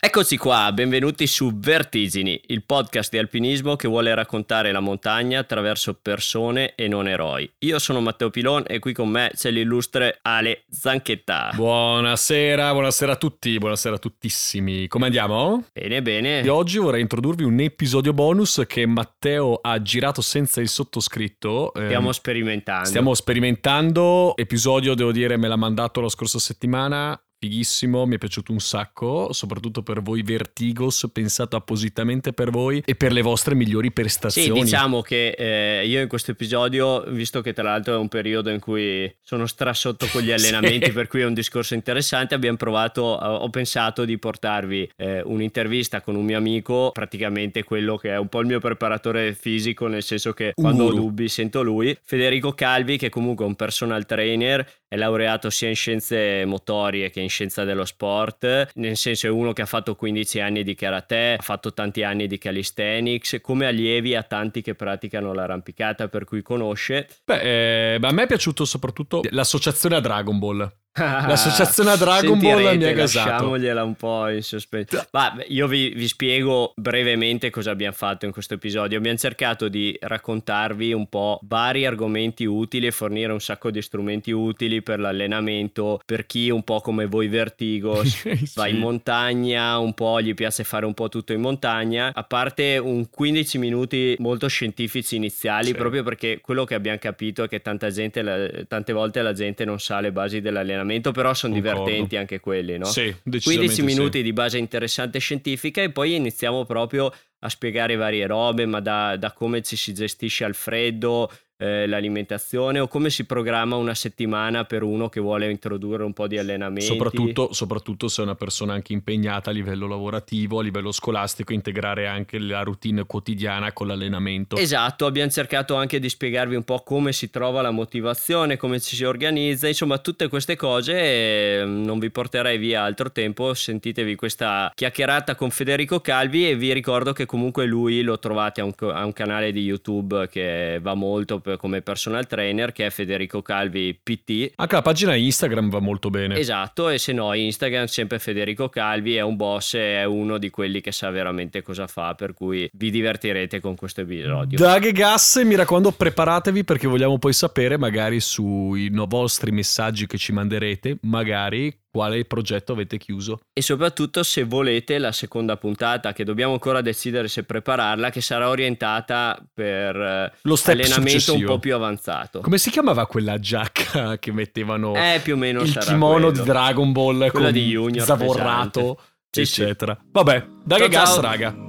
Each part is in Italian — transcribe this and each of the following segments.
Eccoci qua, benvenuti su Vertigini, il podcast di alpinismo che vuole raccontare la montagna attraverso persone e non eroi. Io sono Matteo Pilon e qui con me c'è l'illustre Ale Zanchetta. Buonasera, buonasera a tutti, buonasera a tuttissimi. Come andiamo? Bene, bene. E oggi vorrei introdurvi un episodio bonus che Matteo ha girato senza il sottoscritto. Stiamo eh, sperimentando. Stiamo sperimentando. Episodio, devo dire, me l'ha mandato la scorsa settimana fighissimo, mi è piaciuto un sacco, soprattutto per voi Vertigos, pensato appositamente per voi e per le vostre migliori prestazioni. Sì, diciamo che eh, io in questo episodio, visto che tra l'altro è un periodo in cui sono strassotto con gli allenamenti, sì. per cui è un discorso interessante, abbiamo provato, ho pensato di portarvi eh, un'intervista con un mio amico, praticamente quello che è un po' il mio preparatore fisico, nel senso che quando ho dubbi sento lui, Federico Calvi, che comunque è un personal trainer, è laureato sia in scienze motorie che in scienza dello sport, nel senso è uno che ha fatto 15 anni di karate, ha fatto tanti anni di calisthenics, come allievi ha tanti che praticano l'arrampicata per cui conosce. Beh, eh, a me è piaciuto soprattutto l'associazione a Dragon Ball. L'associazione a Dragon Ball mi ha gasato. Lasciamogliela un po' in sospeso. Ma io vi, vi, spiego brevemente cosa abbiamo fatto in questo episodio. Abbiamo cercato di raccontarvi un po' vari argomenti utili e fornire un sacco di strumenti utili per l'allenamento, per chi un po' come voi Vertigos sì. va in montagna, un po' gli piace fare un po' tutto in montagna, a parte un 15 minuti molto scientifici iniziali, sì. proprio perché quello che abbiamo capito è che tanta gente, tante volte la gente non sa le basi dell'allenamento allenamento, però sono Concordo. divertenti anche quelli, no? Sì, 15 minuti sì. di base interessante scientifica e poi iniziamo proprio a spiegare varie robe, ma da, da come ci si gestisce al freddo, eh, l'alimentazione o come si programma una settimana per uno che vuole introdurre un po' di allenamenti. Soprattutto, soprattutto se è una persona anche impegnata a livello lavorativo, a livello scolastico, integrare anche la routine quotidiana con l'allenamento. Esatto, abbiamo cercato anche di spiegarvi un po' come si trova la motivazione, come ci si organizza, insomma tutte queste cose non vi porterei via altro tempo, sentitevi questa chiacchierata con Federico Calvi e vi ricordo che comunque lui lo trovate a un, a un canale di YouTube che va molto come personal trainer che è Federico Calvi PT. Anche la pagina Instagram va molto bene. Esatto, e se no Instagram sempre Federico Calvi è un boss e è uno di quelli che sa veramente cosa fa, per cui vi divertirete con questo episodio. Daghe gas, mi raccomando preparatevi perché vogliamo poi sapere magari sui vostri messaggi che ci manderete, magari quale progetto avete chiuso. E soprattutto se volete la seconda puntata, che dobbiamo ancora decidere se prepararla, che sarà orientata per eh, Lo allenamento successivo. un po' più avanzato. Come si chiamava quella giacca che mettevano eh, più o meno il kimono quello. di Dragon Ball quella con di Junior zavorrato, sì, eccetera. Vabbè, dai che gas, raga.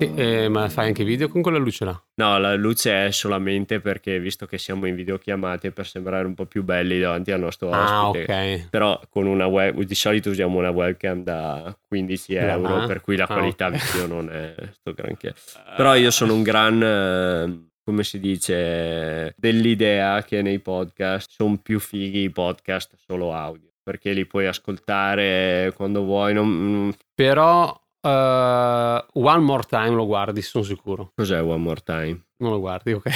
Eh, ma fai anche video con quella luce là? No, la luce è solamente perché, visto che siamo in videochiamate, per sembrare un po' più belli davanti al nostro ah, ospite. Ah. Però con una web, di solito usiamo una webcam da 15 euro, ah, per cui la qualità ah, okay. video non è sto granché. Però io sono un gran... Eh, come si dice, dell'idea che nei podcast sono più fighi i podcast solo audio, perché li puoi ascoltare quando vuoi. Non... Però Uh, one More Time lo guardi, sono sicuro. Cos'è One More Time? Non lo guardi, ok.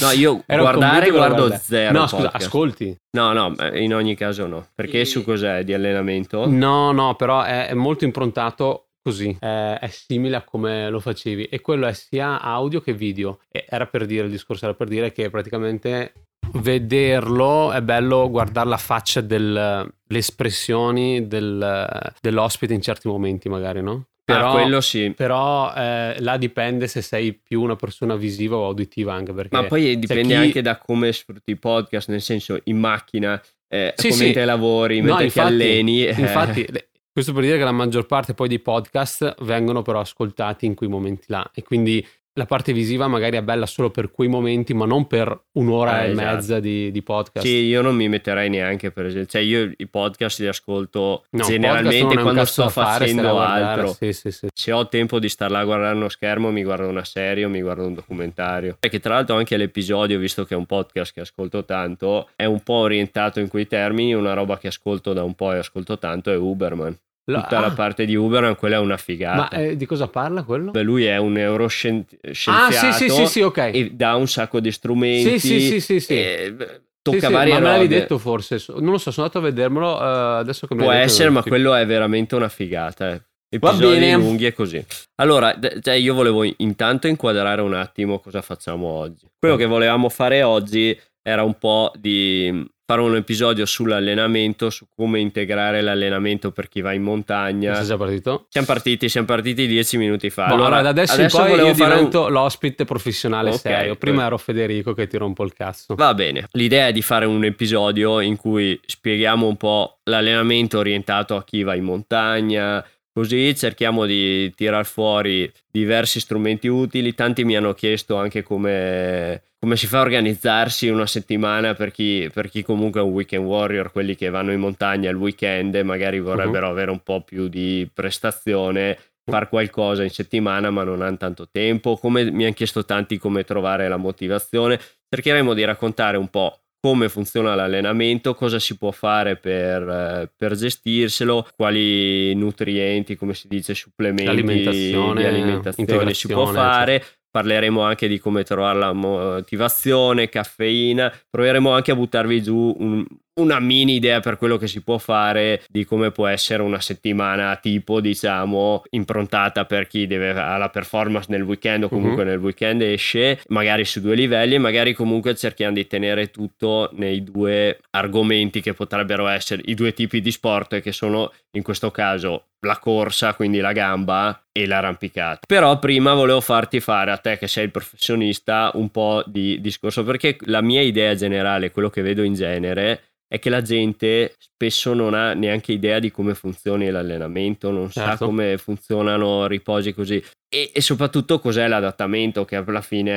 No, io guardare guardo zero. No, scusa, ascolti. No, no, in ogni caso no. Perché e... su cos'è? Di allenamento? No, no, però è, è molto improntato così. È, è, simile a come lo facevi. E quello è sia audio che video. E era per dire, il discorso era per dire che praticamente vederlo è bello guardare la faccia delle espressioni del, dell'ospite in certi momenti magari, no? Però, ah, quello sì. Però eh, là dipende se sei più una persona visiva o auditiva anche perché... Ma poi dipende chi... anche da come sfrutti i podcast, nel senso in macchina, eh, sì, come sì. lavori, no, mentre infatti, ti alleni. Eh. Infatti, questo per dire che la maggior parte poi dei podcast vengono però ascoltati in quei momenti là e quindi la parte visiva magari è bella solo per quei momenti, ma non per un'ora eh, e esatto. mezza di, di, podcast. Sì, io non mi metterei neanche per esempio, cioè io i podcast li ascolto no, generalmente quando sto facendo altro. Sì, sì, sì. Se ho tempo di star là a guardare uno schermo, mi guardo una serie o mi guardo un documentario. Perché tra l'altro anche l'episodio, visto che è un podcast che ascolto tanto, è un po' orientato in quei termini, una roba che ascolto da un po' e ascolto tanto è Uberman. Tutta ah. la parte di Uber, quella è una figata. Ma eh, di cosa parla quello? Beh, lui è un neuroscienziato ah, sì, sì, sì, sì, ok. e dà un sacco di strumenti. Sì, sì, sì, sì, sì. E, tocca sì, sì, varie ma me l'avevi detto forse, non lo so, sono andato a vedermelo uh, adesso che Può essere, ma quello è veramente una figata. Eh. Episodi lunghi e così. Allora, cioè, io volevo intanto inquadrare un attimo cosa facciamo oggi. Quello che volevamo fare oggi era un po' di fare un episodio sull'allenamento, su come integrare l'allenamento per chi va in montagna. Sei già partito? Siamo partiti, siamo partiti dieci minuti fa. Boh, allora, da adesso, in poi io fare un- divento l'ospite professionale Ok, serio. Prima poi- ero Federico che tira un po' il cazzo. Va bene, l'idea è di fare un episodio in cui spieghiamo un po' l'allenamento orientato a chi va in montagna, così cerchiamo di tirar fuori diversi strumenti utili. Tanti mi hanno chiesto anche come, come si fa a organizzarsi una settimana per chi, per chi comunque è un weekend warrior, quelli che vanno in montagna il weekend e magari vorrebbero avere un po' più di prestazione far qualcosa in settimana ma non hanno tanto tempo come mi hanno chiesto tanti come trovare la motivazione cercheremo di raccontare un po' come funziona l'allenamento, cosa si può fare per, eh, per gestirselo, quali nutrienti, come si dice, supplementi Alimentazione, di alimentazione si può fare. Parleremo anche di come trovare la motivazione, caffeina, proveremo anche a buttarvi giù un- una mini idea per quello che si può fare di come può essere una settimana tipo, diciamo, improntata per chi deve ha la performance nel weekend o comunque nel weekend esce, magari su due livelli, magari comunque cerchiamo di tenere tutto nei due argomenti che potrebbero essere i due tipi di sport che sono in questo caso la corsa, quindi la gamba e l'arrampicata. Però prima volevo farti fare a te che sei il professionista un po' di discorso perché la mia idea generale, quello che vedo in genere è che la gente spesso non ha neanche idea di come funzioni l'allenamento, non sa Certo. come funzionano riposi così e, e soprattutto cos'è l'adattamento che alla fine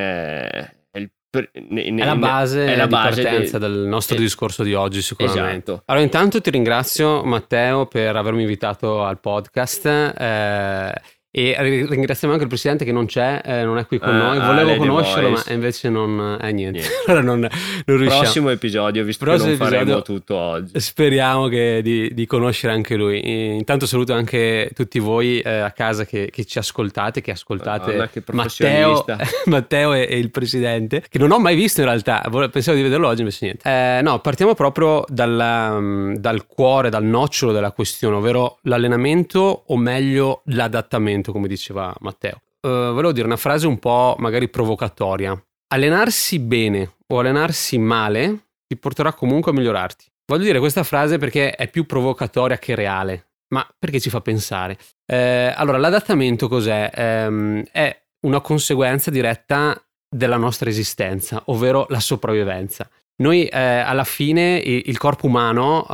è, il ne- ne- È la base, è la base partenza de- del nostro eh, discorso di oggi, sicuramente. Esatto. Allora, intanto ti ringrazio, Matteo, per avermi invitato al podcast. eh, e ri- ringraziamo anche il presidente che non c'è, eh, non è qui con Ah, noi. ah, Volevo Lady conoscerlo, ma invece non è niente. Niente. allora non, non riusciamo. Prossimo episodio, visto Prossimo che non faremo episodio. tutto oggi. Speriamo che- di, di conoscere anche lui. E Intanto saluto anche tutti voi eh, a casa che, che ci ascoltate, che ascoltate Madonna, che Matteo. Matteo e, e il presidente, che non ho mai visto in realtà. Pensavo di vederlo oggi, invece niente. Eh, no, partiamo proprio dalla, dal cuore, dal nocciolo della questione, ovvero l'allenamento o meglio l'adattamento, come diceva Matteo. Eh, volevo dire una frase un po' magari provocatoria. Allenarsi bene o allenarsi male ti porterà comunque a migliorarti. Voglio dire questa frase perché è più provocatoria che reale, ma perché ci fa pensare. Eh, allora, l'adattamento cos'è? Ehm, è una conseguenza diretta della nostra esistenza, ovvero la sopravvivenza. Noi eh, alla fine il, corpo umano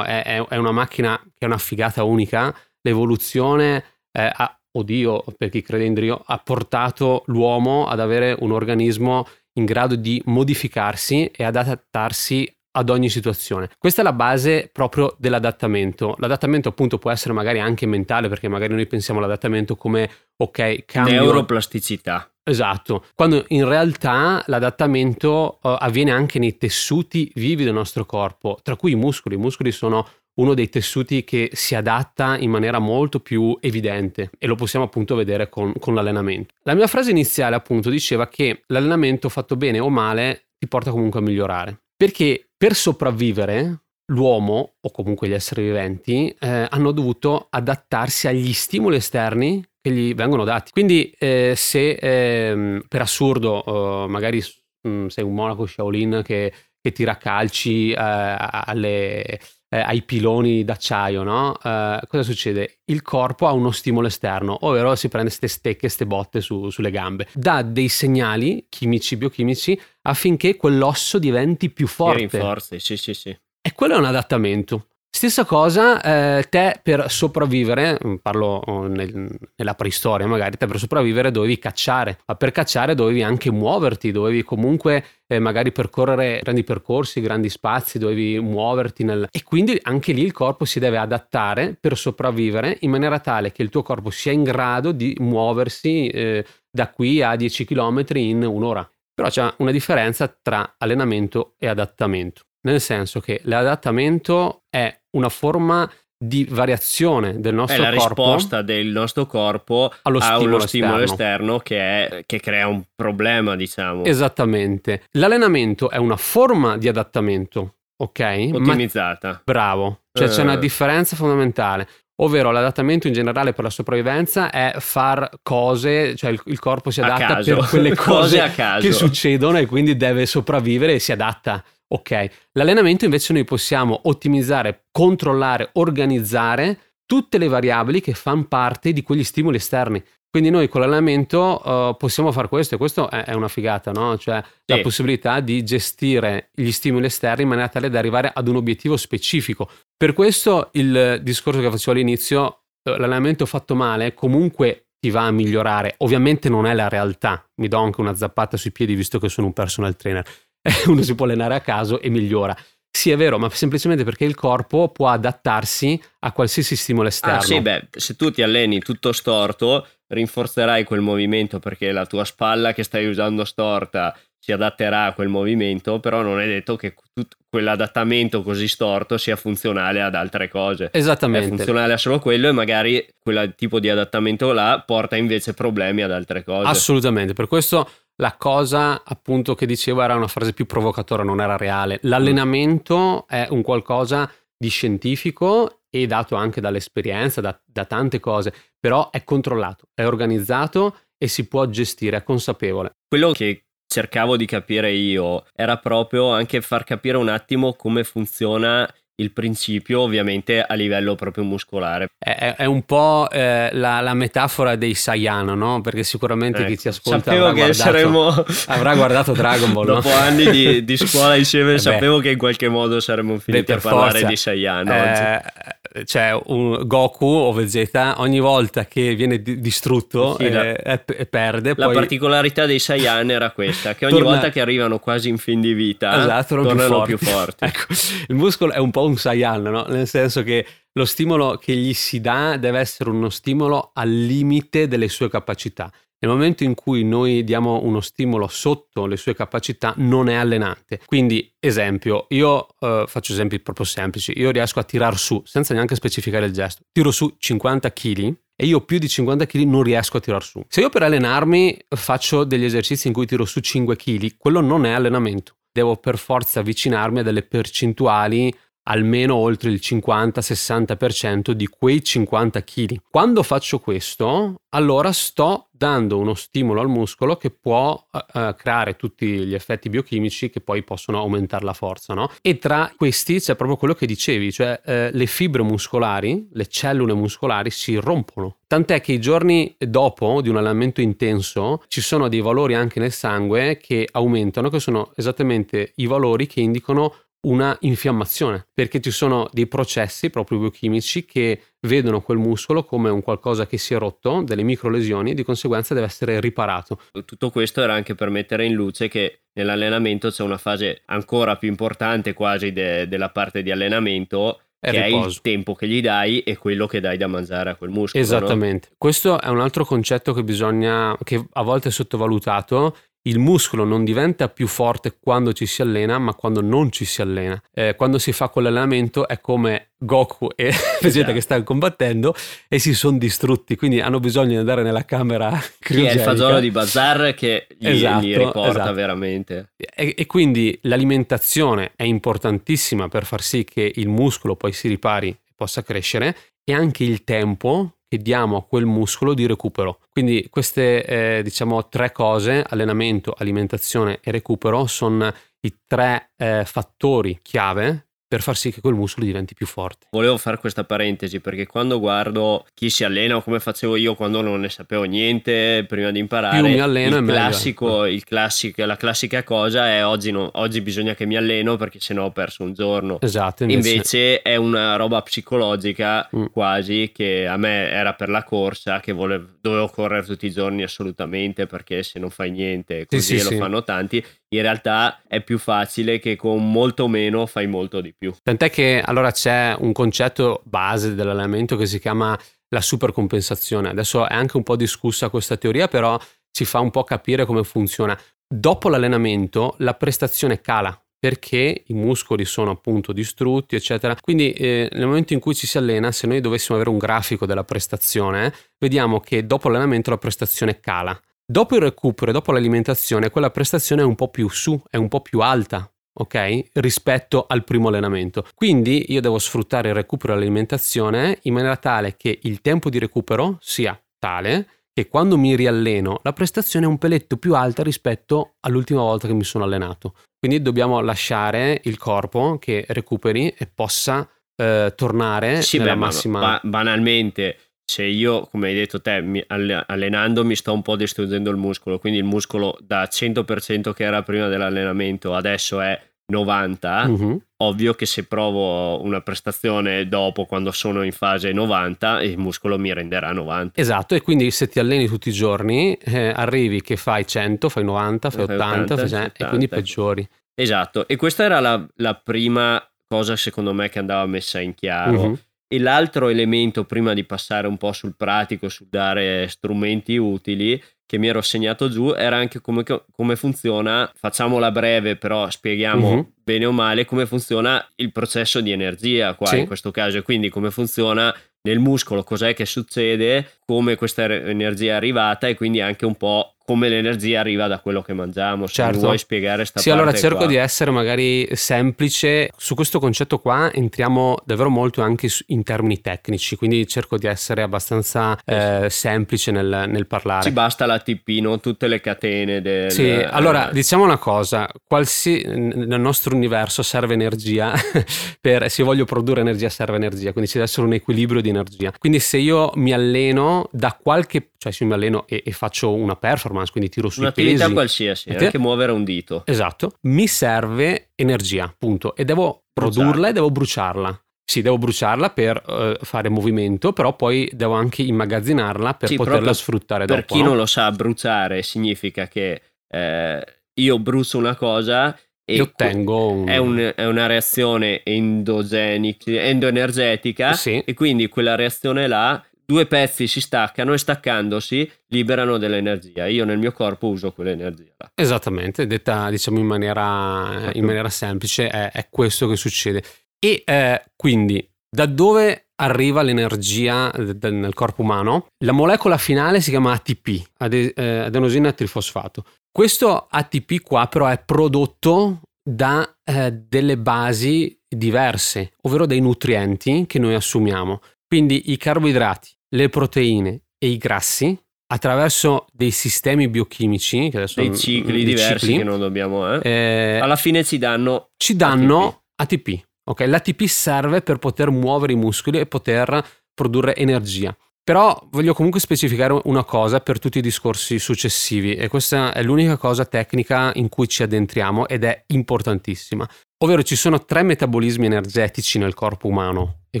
eh, è, è una macchina che è una figata unica, l'evoluzione eh, ha, oddio, per chi crede in Dio, ha portato l'uomo ad avere un organismo in grado di modificarsi e ad adattarsi ad ogni situazione. Questa è la base proprio dell'adattamento. L'adattamento appunto può essere magari anche mentale perché magari noi pensiamo all'adattamento come ok, cambio Neuroplasticità. Esatto, quando in realtà l'adattamento eh, avviene anche nei tessuti vivi del nostro corpo, tra cui i muscoli. I muscoli sono uno dei tessuti che si adatta in maniera molto più evidente e lo possiamo appunto vedere con, con l'allenamento. La mia frase iniziale appunto diceva che l'allenamento fatto bene o male ti porta comunque a migliorare, perché per sopravvivere l'uomo o comunque gli esseri viventi eh, hanno dovuto adattarsi agli stimoli esterni che gli vengono dati. Quindi eh, se ehm, per assurdo eh, magari mh, sei un monaco Shaolin che, che tira calci eh, alle, eh, ai piloni d'acciaio, no? Eh, cosa succede? Il corpo ha uno stimolo esterno, ovvero si prende queste stecche, queste botte su- sulle gambe, dà dei segnali chimici, biochimici affinché quell'osso diventi più forte. rinforzi, sì, sì, sì. E quello è un adattamento. Stessa cosa, eh, te per sopravvivere, mm, parlo oh, nel- nella preistoria magari, te per sopravvivere dovevi cacciare, ma per cacciare dovevi anche muoverti, dovevi comunque eh, magari percorrere grandi percorsi, grandi spazi, dovevi muoverti nel... E quindi anche lì il corpo si deve adattare per sopravvivere in maniera tale che il tuo corpo sia in grado di muoversi eh, da qui a 10 km in un'ora. Però c'è una differenza tra allenamento e adattamento nel senso che l'adattamento è una forma di variazione del nostro è la corpo. risposta del nostro corpo allo a stimolo uno stimolo esterno. esterno, che, è- che crea un problema, diciamo, Esattamente. L'allenamento è una forma di adattamento, ok? Ma ottimizzata. bravo. Cioè c'è Eh. una differenza fondamentale. Ovvero l'adattamento in generale per la sopravvivenza è far cose, cioè il, il corpo si A adatta per quelle Cose cose a caso. che succedono e quindi deve sopravvivere e si adatta. Ok, l'allenamento invece noi possiamo ottimizzare, controllare, organizzare tutte le variabili che fanno parte di quegli stimoli esterni. Quindi noi con l'allenamento eh, possiamo fare questo e questo è, è una figata, no? Cioè la Sì. possibilità di gestire gli stimoli esterni in maniera tale da arrivare ad un obiettivo specifico. Per questo il discorso che facevo all'inizio, eh, l'allenamento fatto male comunque ti va a migliorare. Ovviamente non è la realtà. Mi do anche una zappata sui piedi visto che sono un personal trainer. Uno si può allenare a caso e migliora. Sì, è vero, ma semplicemente perché il corpo può adattarsi a qualsiasi stimolo esterno. Ah, sì, beh, se tu ti alleni tutto storto, rinforzerai quel movimento perché la tua spalla che stai usando storta si adatterà a quel movimento, però non è detto che tut- quell'adattamento così storto sia funzionale ad altre cose. È Esattamente. funzionale a solo quello e magari quel tipo di adattamento là porta invece problemi ad altre cose. Assolutamente, per questo la cosa appunto che dicevo era una frase più provocatoria, non era reale. L'allenamento è un qualcosa di scientifico e dato anche dall'esperienza, da, da tante cose, però è controllato, è organizzato e si può gestire, è consapevole. Quello che cercavo di capire io era proprio anche far capire un attimo come funziona il principio, ovviamente a livello proprio muscolare. È, è- un po' eh, la, la metafora dei Saiyan, no? Perché sicuramente chi Ecco, ci ascolta avrà che guardato, saremmo avrà guardato Dragon Ball, no? dopo anni di, di scuola insieme Eh beh. sapevo che in qualche modo saremmo finiti per a parlare forza. di Saiyan oggi. Cioè un Goku o Vegeta ogni volta che viene di- distrutto Sì, la- eh, e, e perde La poi particolarità dei Saiyan era questa, che ogni Torna- volta che arrivano quasi in fin di vita esatto, tornano più più forti. forti. ecco, il muscolo è un po' un Saiyan no? nel senso che lo stimolo che gli si dà deve essere uno stimolo al limite delle sue capacità nel momento in cui noi diamo uno stimolo sotto le sue capacità non è allenante. Quindi, esempio, io eh, faccio esempi proprio semplici, io riesco a tirar su, senza neanche specificare il gesto, tiro su 50 kg e io più di 50 kg non riesco a tirar su. Se io per allenarmi faccio degli esercizi in cui tiro su 5 kg, quello non è allenamento. Devo per forza avvicinarmi a delle percentuali almeno oltre il 50-60% di quei 50 kg. Quando faccio questo, allora sto dando uno stimolo al muscolo che può eh, eh, creare tutti gli effetti biochimici che poi possono aumentare la forza, no? E tra questi c'è proprio quello che dicevi, cioè eh, le fibre muscolari, le cellule muscolari si rompono. Tant'è che i giorni dopo di un allenamento intenso ci sono dei valori anche nel sangue che aumentano, che sono esattamente i valori che indicano una infiammazione, perché ci sono dei processi proprio biochimici che vedono quel muscolo come un qualcosa che si è rotto, delle micro lesioni e di conseguenza deve essere riparato. Tutto questo era anche per mettere in luce che nell'allenamento c'è una fase ancora più importante quasi de- della parte di allenamento È che è il riposo. tempo che gli dai e quello che dai da mangiare a quel muscolo. no? Esattamente. Questo è un altro concetto che bisogna, che a volte è sottovalutato. Il muscolo non diventa più forte quando ci si allena, ma quando non ci si allena. Eh, quando si fa quell'allenamento è come Goku e Vegeta Esatto. che stanno combattendo e si sono distrutti, quindi hanno bisogno di andare nella camera Sì, è il fagiolo di Bazar che gli, Esatto, gli riporta esatto. veramente. E, e quindi l'alimentazione è importantissima per far sì che il muscolo poi si ripari e possa crescere e anche il tempo che diamo a quel muscolo di recupero. Quindi queste eh, diciamo tre cose, allenamento, alimentazione e recupero, sono i tre eh, fattori chiave per far sì che quel muscolo diventi più forte. Volevo fare questa parentesi perché quando guardo chi si allena o come facevo io quando non ne sapevo niente prima di imparare, Più mi alleno il classico, il classico- la classica cosa è oggi, no- oggi bisogna che mi alleno perché sennò ho perso un giorno. Esatto, Invece, invece, è una roba psicologica Mm. quasi che a me era per la corsa che volevo, dovevo correre tutti i giorni assolutamente perché se non fai niente così sì, e lo sì. fanno tanti in realtà è più facile che con molto meno fai molto di più Tant'è che allora c'è un concetto base dell'allenamento che si chiama la supercompensazione. Adesso è anche un po' discussa questa teoria, però ci fa un po' capire come funziona. Dopo l'allenamento la prestazione cala perché i muscoli sono appunto distrutti, eccetera. Quindi eh, nel momento in cui ci si allena, se noi dovessimo avere un grafico della prestazione, vediamo che dopo l'allenamento la prestazione cala. Dopo il recupero dopo l'alimentazione, quella prestazione è un po' più su, è un po' più alta, ok? Rispetto al primo allenamento. Quindi io devo sfruttare il recupero e l'alimentazione in maniera tale che il tempo di recupero sia tale che quando mi rialleno la prestazione è un peletto più alta rispetto all'ultima volta che mi sono allenato. Quindi dobbiamo lasciare il corpo che recuperi e possa eh, tornare sì, nella beh, massima... Ba- banalmente, se io, come hai detto te, mi, allenando mi sto un po' distruggendo il muscolo, quindi il muscolo da 100% che era prima dell'allenamento adesso è 90, uh-huh. ovvio che se provo una prestazione dopo quando sono in fase 90 il muscolo mi renderà 90. Esatto, e quindi se ti alleni tutti i giorni eh, arrivi che fai 100, fai 90, fai 80, 80 fai 100, e quindi peggiori. Esatto, e questa era la, la, prima cosa secondo me che andava messa in chiaro. Uh-huh. E l'altro elemento, prima di passare un po' sul pratico, sul dare strumenti utili, che mi ero segnato giù era anche come, come funziona, facciamola breve però spieghiamo uh-huh. bene o male come funziona il processo di energia qua sì. in questo caso e quindi come funziona nel muscolo, cos'è che succede, come questa energia è arrivata e quindi anche un po' come l'energia arriva da quello che mangiamo. Se certo. vuoi spiegare sta sì, allora cerco qua. di essere magari semplice. Su questo concetto qua entriamo davvero molto anche in termini tecnici, quindi cerco di essere abbastanza eh, semplice nel, nel, parlare. Ci basta l'ATP, non tutte le catene del... Sì, allora diciamo una cosa, qualsi... nel nostro universo serve energia, per... se voglio produrre energia serve energia, quindi ci deve essere un equilibrio di energia. Quindi se io mi alleno da qualche cioè se mi alleno e, e, faccio una performance, quindi tiro sui Un'attività pesi. qualsiasi, te... anche muovere un dito. Esatto, mi serve energia, punto, e devo produrla e devo bruciarla. Sì, devo bruciarla per uh, fare movimento, però poi devo anche immagazzinarla per sì, poterla sfruttare per dopo. Per chi no? non lo sa, bruciare significa che eh, io brucio una cosa e ottengo un... è, un, è, una reazione endoenergetica sì. e quindi quella reazione là due pezzi si staccano e staccandosi liberano dell'energia. Io nel mio corpo uso quell'energia. Esattamente, detta diciamo in maniera, in maniera semplice, è, è, questo che succede. E eh, quindi da dove arriva l'energia nel corpo umano? La molecola finale si chiama ATP, eh, adenosina trifosfato. Questo ATP qua però è prodotto da eh, delle basi diverse, ovvero dei nutrienti che noi assumiamo. Quindi i carboidrati, le proteine e i grassi attraverso dei sistemi biochimici, che adesso dei cicli dei diversi cicli, che non dobbiamo, eh? Eh, alla fine ci danno ci danno ATP. ATP. Okay? L'ATP serve per poter muovere i muscoli e poter produrre energia. Però voglio comunque specificare una cosa per tutti i discorsi successivi e questa è l'unica cosa tecnica in cui ci addentriamo ed è importantissima. Ovvero ci sono tre metabolismi energetici nel corpo umano e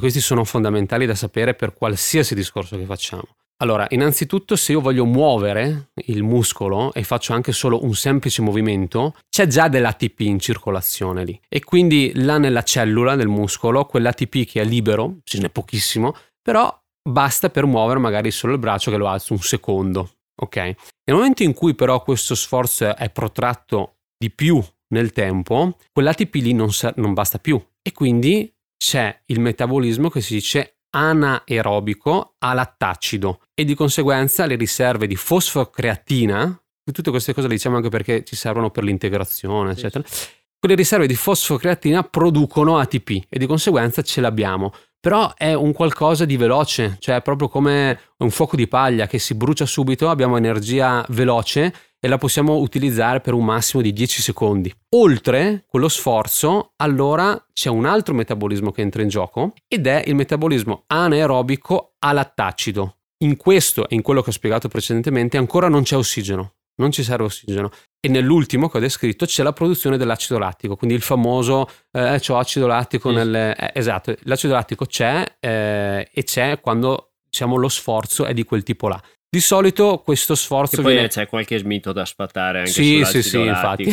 questi sono fondamentali da sapere per qualsiasi discorso che facciamo. Allora, innanzitutto se io voglio muovere il muscolo e faccio anche solo un semplice movimento, c'è già dell'ATP in circolazione lì. E quindi là nella cellula del muscolo, quell'ATP che è libero, ce n'è pochissimo, però basta per muovere magari solo il braccio che lo alzo un secondo. Ok? Nel momento in cui però questo sforzo è protratto di più nel tempo, quell'ATP lì non, sa- non basta più e quindi c'è il metabolismo che si dice anaerobico alattacido e di conseguenza le riserve di fosfocreatina, tutte queste cose le diciamo anche perché ci servono per l'integrazione, eccetera. Quelle riserve di fosfocreatina producono ATP e di conseguenza ce l'abbiamo. Però è un qualcosa di veloce, cioè proprio come un fuoco di paglia che si brucia subito, abbiamo energia veloce e la possiamo utilizzare per un massimo di 10 secondi. Oltre quello sforzo, allora c'è un altro metabolismo che entra in gioco ed è il metabolismo anaerobico alattacido. In questo e in quello che ho spiegato precedentemente ancora non c'è ossigeno, non ci serve ossigeno. E nell'ultimo che ho descritto c'è la produzione dell'acido lattico, quindi il famoso eh, c'ho acido lattico nel... Eh, esatto, l'acido lattico c'è eh, e c'è quando diciamo, lo sforzo è di quel tipo là. Di solito questo sforzo. E poi viene... c'è qualche smito da sfatare anche Sì, sì, sì, infatti.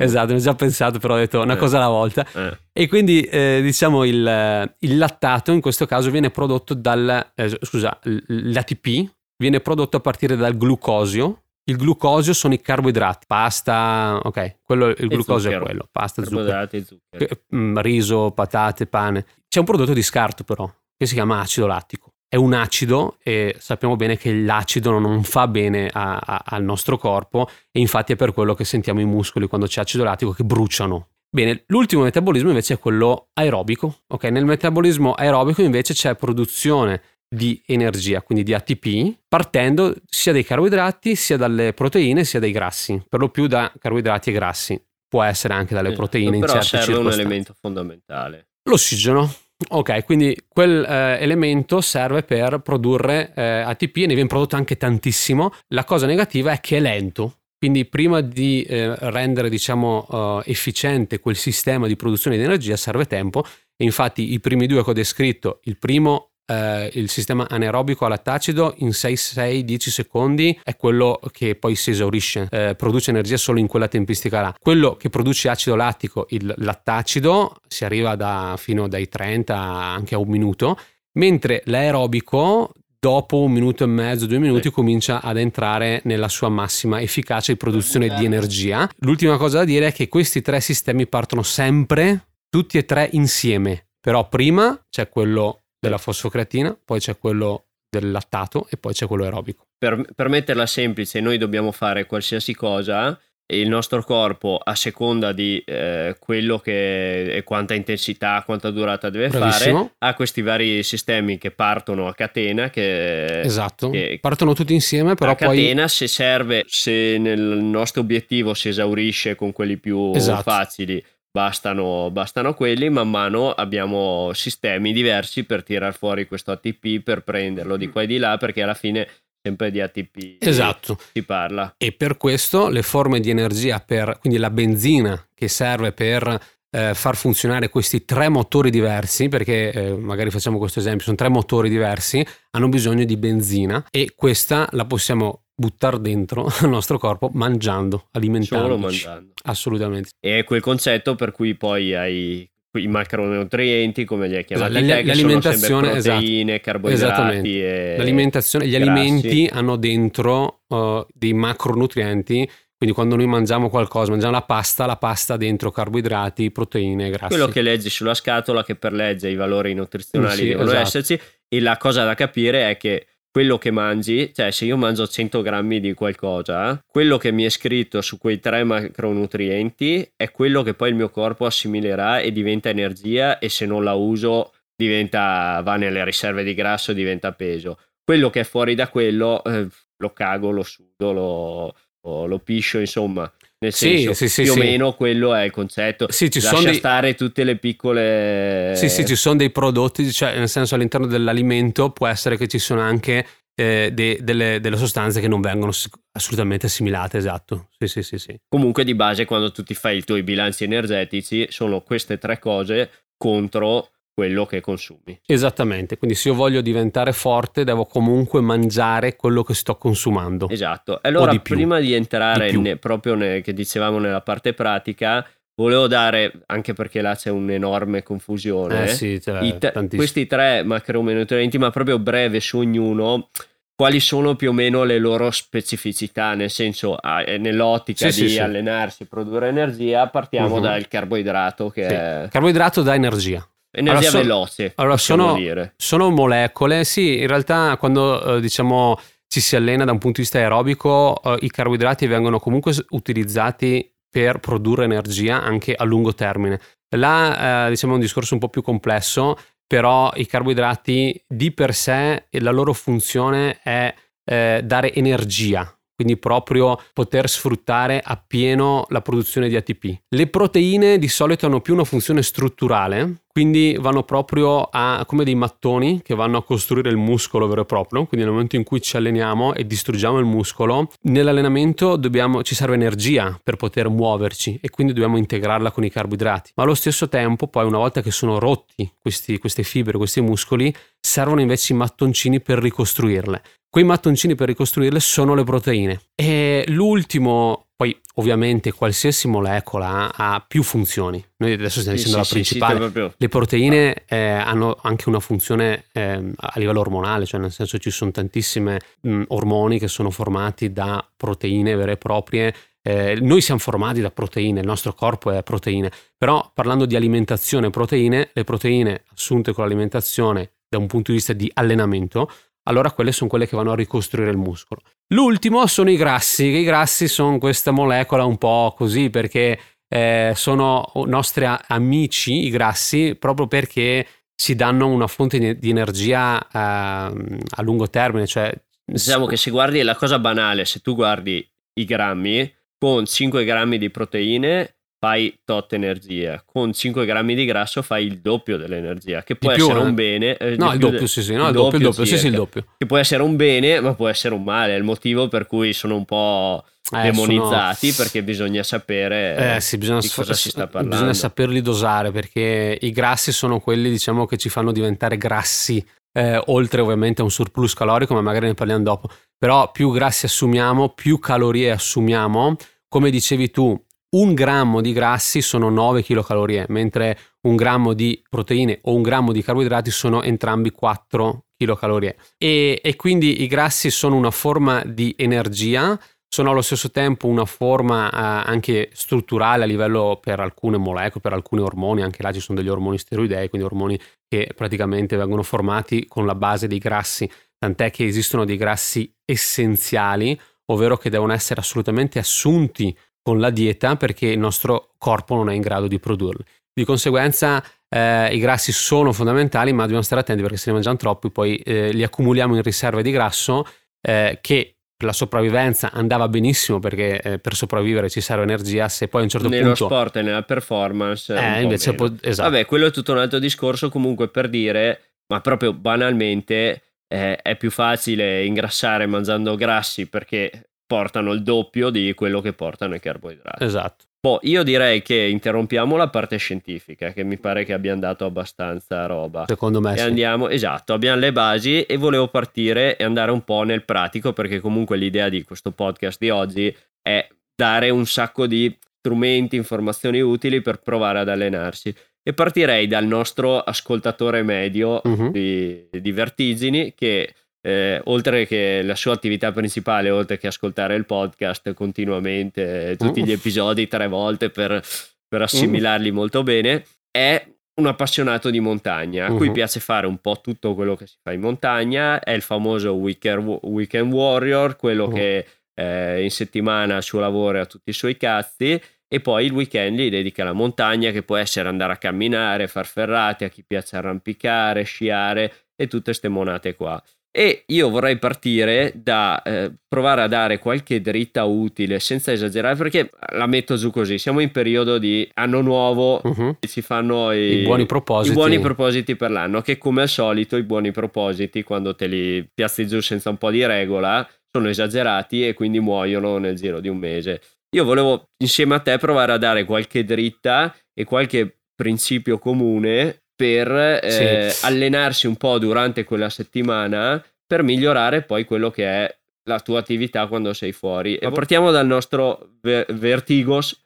esatto, ne ho già pensato, però ho detto una eh. cosa alla volta. Eh. E quindi, eh, diciamo, il, il, lattato in questo caso viene prodotto dal. Eh, scusa, l'ATP viene prodotto a partire dal glucosio, il glucosio sono i carboidrati, pasta, ok, quello, il glucosio zucchero. è quello, pasta, zucchero, e zucchero. mm, riso, patate, pane. C'è un prodotto di scarto però, che si chiama acido lattico. È un acido e sappiamo bene che l'acido non fa bene a- a- al nostro corpo e infatti è per quello che sentiamo i muscoli quando c'è acido lattico che bruciano. Bene, l'ultimo metabolismo invece è quello aerobico. Ok, nel metabolismo aerobico invece c'è produzione di energia, quindi di ATP, partendo sia dai carboidrati, sia dalle proteine, sia dai grassi, per lo più da carboidrati e grassi. Può essere anche dalle Esatto, proteine in però certe serve un circostanze. elemento fondamentale. L'ossigeno. Ok, quindi quel eh, serve per produrre eh, ATP e ne viene prodotto anche tantissimo. La cosa negativa è che è lento. Quindi prima di eh, rendere diciamo eh, efficiente quel sistema di produzione di energia serve tempo e infatti i primi due che ho descritto, il primo eh, il sistema anaerobico a lattacido in 6-6-10 secondi è quello che poi si esaurisce, eh, produce energia solo in quella tempistica là. Quello che produce acido lattico, il lattacido, si arriva da, fino dai 30 anche a un minuto, mentre l'aerobico dopo un minuto e mezzo, due minuti, Sì. comincia ad entrare nella sua massima efficacia di produzione di energia. L'ultima cosa da dire è che questi tre sistemi partono sempre, tutti e tre insieme, però prima c'è quello della fosfocreatina, poi c'è quello del lattato e poi c'è quello aerobico. Per, per metterla semplice, noi dobbiamo fare qualsiasi cosa e il nostro corpo, a seconda di eh, quello che e quanta intensità, quanta durata deve Bravissimo. fare, ha questi vari sistemi che partono a catena. Che, esatto. che- Partono tutti insieme, però a poi catena, se serve, se nel nostro obiettivo si esaurisce con quelli più Esatto. facili, bastano, bastano quelli. Man mano abbiamo sistemi diversi per tirar fuori questo ATP, per prenderlo di qua e di là, perché alla fine sempre di ATP Esatto. si parla. E per questo le forme di energia, per, quindi la benzina che serve per eh, far funzionare questi tre motori diversi, perché eh, magari facciamo questo esempio, sono tre motori diversi, hanno bisogno di benzina e questa la possiamo buttare dentro al nostro corpo mangiando, Solo alimentandoci. mangiando. Assolutamente. E è quel concetto per cui poi hai i macronutrienti, come li hai chiamati Esatto, te, l'alimentazione, sempre esatto. proteine, carboidrati e L'alimentazione, gli grassi. alimenti hanno dentro uh, dei macronutrienti, quindi quando noi mangiamo qualcosa, mangiamo la pasta, la pasta ha dentro carboidrati, proteine, grassi. quello che leggi sulla scatola che per legge i valori nutrizionali Sì, devono esatto. esserci e la cosa da capire è che quello che mangi, cioè se io mangio 100 grammi di qualcosa, quello che mi è scritto su quei tre macronutrienti è quello che poi il mio corpo assimilerà e diventa energia e se non la uso diventa, va nelle riserve di grasso e diventa peso. Quello che è fuori da quello eh, lo cago, lo sudo, lo, lo piscio, insomma. Nel Sì, senso, sì, sì, più o meno quello è il concetto. Sì, ci Lascia sono dei- stare tutte le piccole... Sì, sì, ci sono dei prodotti, cioè nel senso all'interno dell'alimento può essere che ci sono anche eh, de- delle, delle sostanze che non vengono assolutamente assimilate, esatto. Sì, sì, sì, sì. Comunque di base quando tu ti fai i tuoi bilanci energetici sono queste tre cose contro quello che consumi. Esattamente, quindi se io voglio diventare forte devo comunque mangiare quello che sto consumando. Esatto. Allora, di prima di entrare Di ne- proprio ne- che dicevamo nella parte pratica, volevo dare, anche perché là c'è un'enorme confusione, Eh sì, tantissimo. questi tre macronutrienti, ma proprio breve su ognuno, quali sono più o meno le loro specificità, nel senso, eh, nell'ottica Sì, di sì, allenarsi e produrre energia, partiamo Mhm. dal carboidrato che è Carboidrato dà energia. Energia so- veloce, allora, sono- dire. Sono molecole, sì, in realtà quando eh, diciamo ci si allena da un punto di vista aerobico, eh, i carboidrati vengono comunque utilizzati per produrre energia anche a lungo termine. Là eh, diciamo è un discorso un po' più complesso, però i carboidrati di per sé la loro funzione è eh, dare energia, quindi proprio poter sfruttare appieno la produzione di ATP. Le proteine di solito hanno più una funzione strutturale, quindi vanno proprio a come dei mattoni che vanno a costruire il muscolo vero e proprio, quindi nel momento in cui ci alleniamo e distruggiamo il muscolo, nell'allenamento dobbiamo, ci serve energia per poter muoverci e quindi dobbiamo integrarla con i carboidrati, ma allo stesso tempo poi una volta che sono rotti questi- queste fibre, questi muscoli, servono invece i mattoncini per ricostruirle. Quei mattoncini per ricostruirle sono le proteine. E l'ultimo, poi ovviamente qualsiasi molecola ha più funzioni. Noi adesso stiamo dicendo sì, la sì, principale. Sì, le proteine eh, hanno anche una funzione eh, a livello ormonale, cioè nel senso ci sono tantissime mh, ormoni che sono formati da proteine vere e proprie eh, noi siamo formati da proteine, il nostro corpo è proteine, però parlando di alimentazione proteine, le proteine assunte con l'alimentazione da un punto di vista di allenamento, allora quelle sono quelle che vanno a ricostruire il muscolo. L'ultimo sono i grassi, i grassi sono questa molecola un po' così perché eh, sono nostri amici i grassi proprio perché si danno una fonte di energia eh, a lungo termine. Cioè... Diciamo che se guardi la cosa banale, se tu guardi i grammi, con 5 grammi di proteine fai tot energia, con 5 grammi di grasso fai il doppio dell'energia, che può più, essere eh? un bene. Eh, no, il doppio, de- sì, sì, no, il, doppio, il doppio, sì, sì, il doppio. Che può essere un bene, ma può essere un male, è il motivo per cui sono un po' eh, demonizzati, sono... perché bisogna sapere eh, sì, bisogna di cosa si sta parlando. Bisogna saperli dosare, perché i grassi sono quelli, diciamo, che ci fanno diventare grassi eh, oltre ovviamente a un surplus calorico, ma magari ne parliamo dopo. Però più grassi assumiamo, più calorie assumiamo. Come dicevi tu, un grammo di grassi sono 9 kcal, mentre un grammo di proteine o un grammo di carboidrati sono entrambi 4 kcal. E, e quindi i grassi sono una forma di energia, sono allo stesso tempo una forma eh, anche strutturale a livello per alcune molecole, per alcuni ormoni, anche là ci sono degli ormoni steroidei, quindi ormoni che praticamente vengono formati con la base dei grassi, tant'è che esistono dei grassi essenziali, ovvero che devono essere assolutamente assunti con la dieta perché il nostro corpo non è in grado di produrli. Di conseguenza eh, i grassi sono fondamentali, ma dobbiamo stare attenti perché se ne mangiamo troppi poi eh, li accumuliamo in riserve di grasso eh, che per la sopravvivenza andava benissimo perché eh, per sopravvivere ci serve energia, se poi a un certo Nello punto... Nello sport e nella performance... Eh, invece può... esatto. Vabbè, quello è tutto un altro discorso comunque per dire, ma proprio banalmente eh, è più facile ingrassare mangiando grassi perché portano il doppio di quello che portano i carboidrati. Esatto. Boh, io direi che interrompiamo la parte scientifica, che mi pare che abbiamo dato abbastanza roba. Secondo me e sì. andiamo, esatto, abbiamo le basi e volevo partire e andare un po' nel pratico, perché comunque l'idea di questo podcast di oggi è dare un sacco di strumenti, informazioni utili per provare ad allenarsi. E partirei dal nostro ascoltatore medio uh-huh. di, di Vertigini, che eh, oltre che la sua attività principale, oltre che ascoltare il podcast continuamente, eh, tutti gli mm. episodi tre volte per, per assimilarli mm. molto bene, è un appassionato di montagna, a cui uh-huh. piace fare un po' tutto quello che si fa in montagna, è il famoso weekend, weekend warrior, quello uh-huh. che eh, in settimana il suo lavoro ha tutti i suoi cazzi e poi il weekend gli dedica alla montagna che può essere andare a camminare, far ferrate, a chi piace arrampicare, sciare e tutte ste monate qua. E io vorrei partire da eh, provare a dare qualche dritta utile senza esagerare, perché la metto giù così: siamo in periodo di anno nuovo, uh-huh. si fanno i, I, buoni propositi. i buoni propositi per l'anno. Che come al solito, i buoni propositi, quando te li piazzi giù senza un po' di regola, sono esagerati e quindi muoiono nel giro di un mese. Io volevo insieme a te provare a dare qualche dritta e qualche principio comune per eh, sì. allenarsi un po' durante quella settimana per migliorare poi quello che è la tua attività quando sei fuori. E partiamo dal nostro ver- Vertigos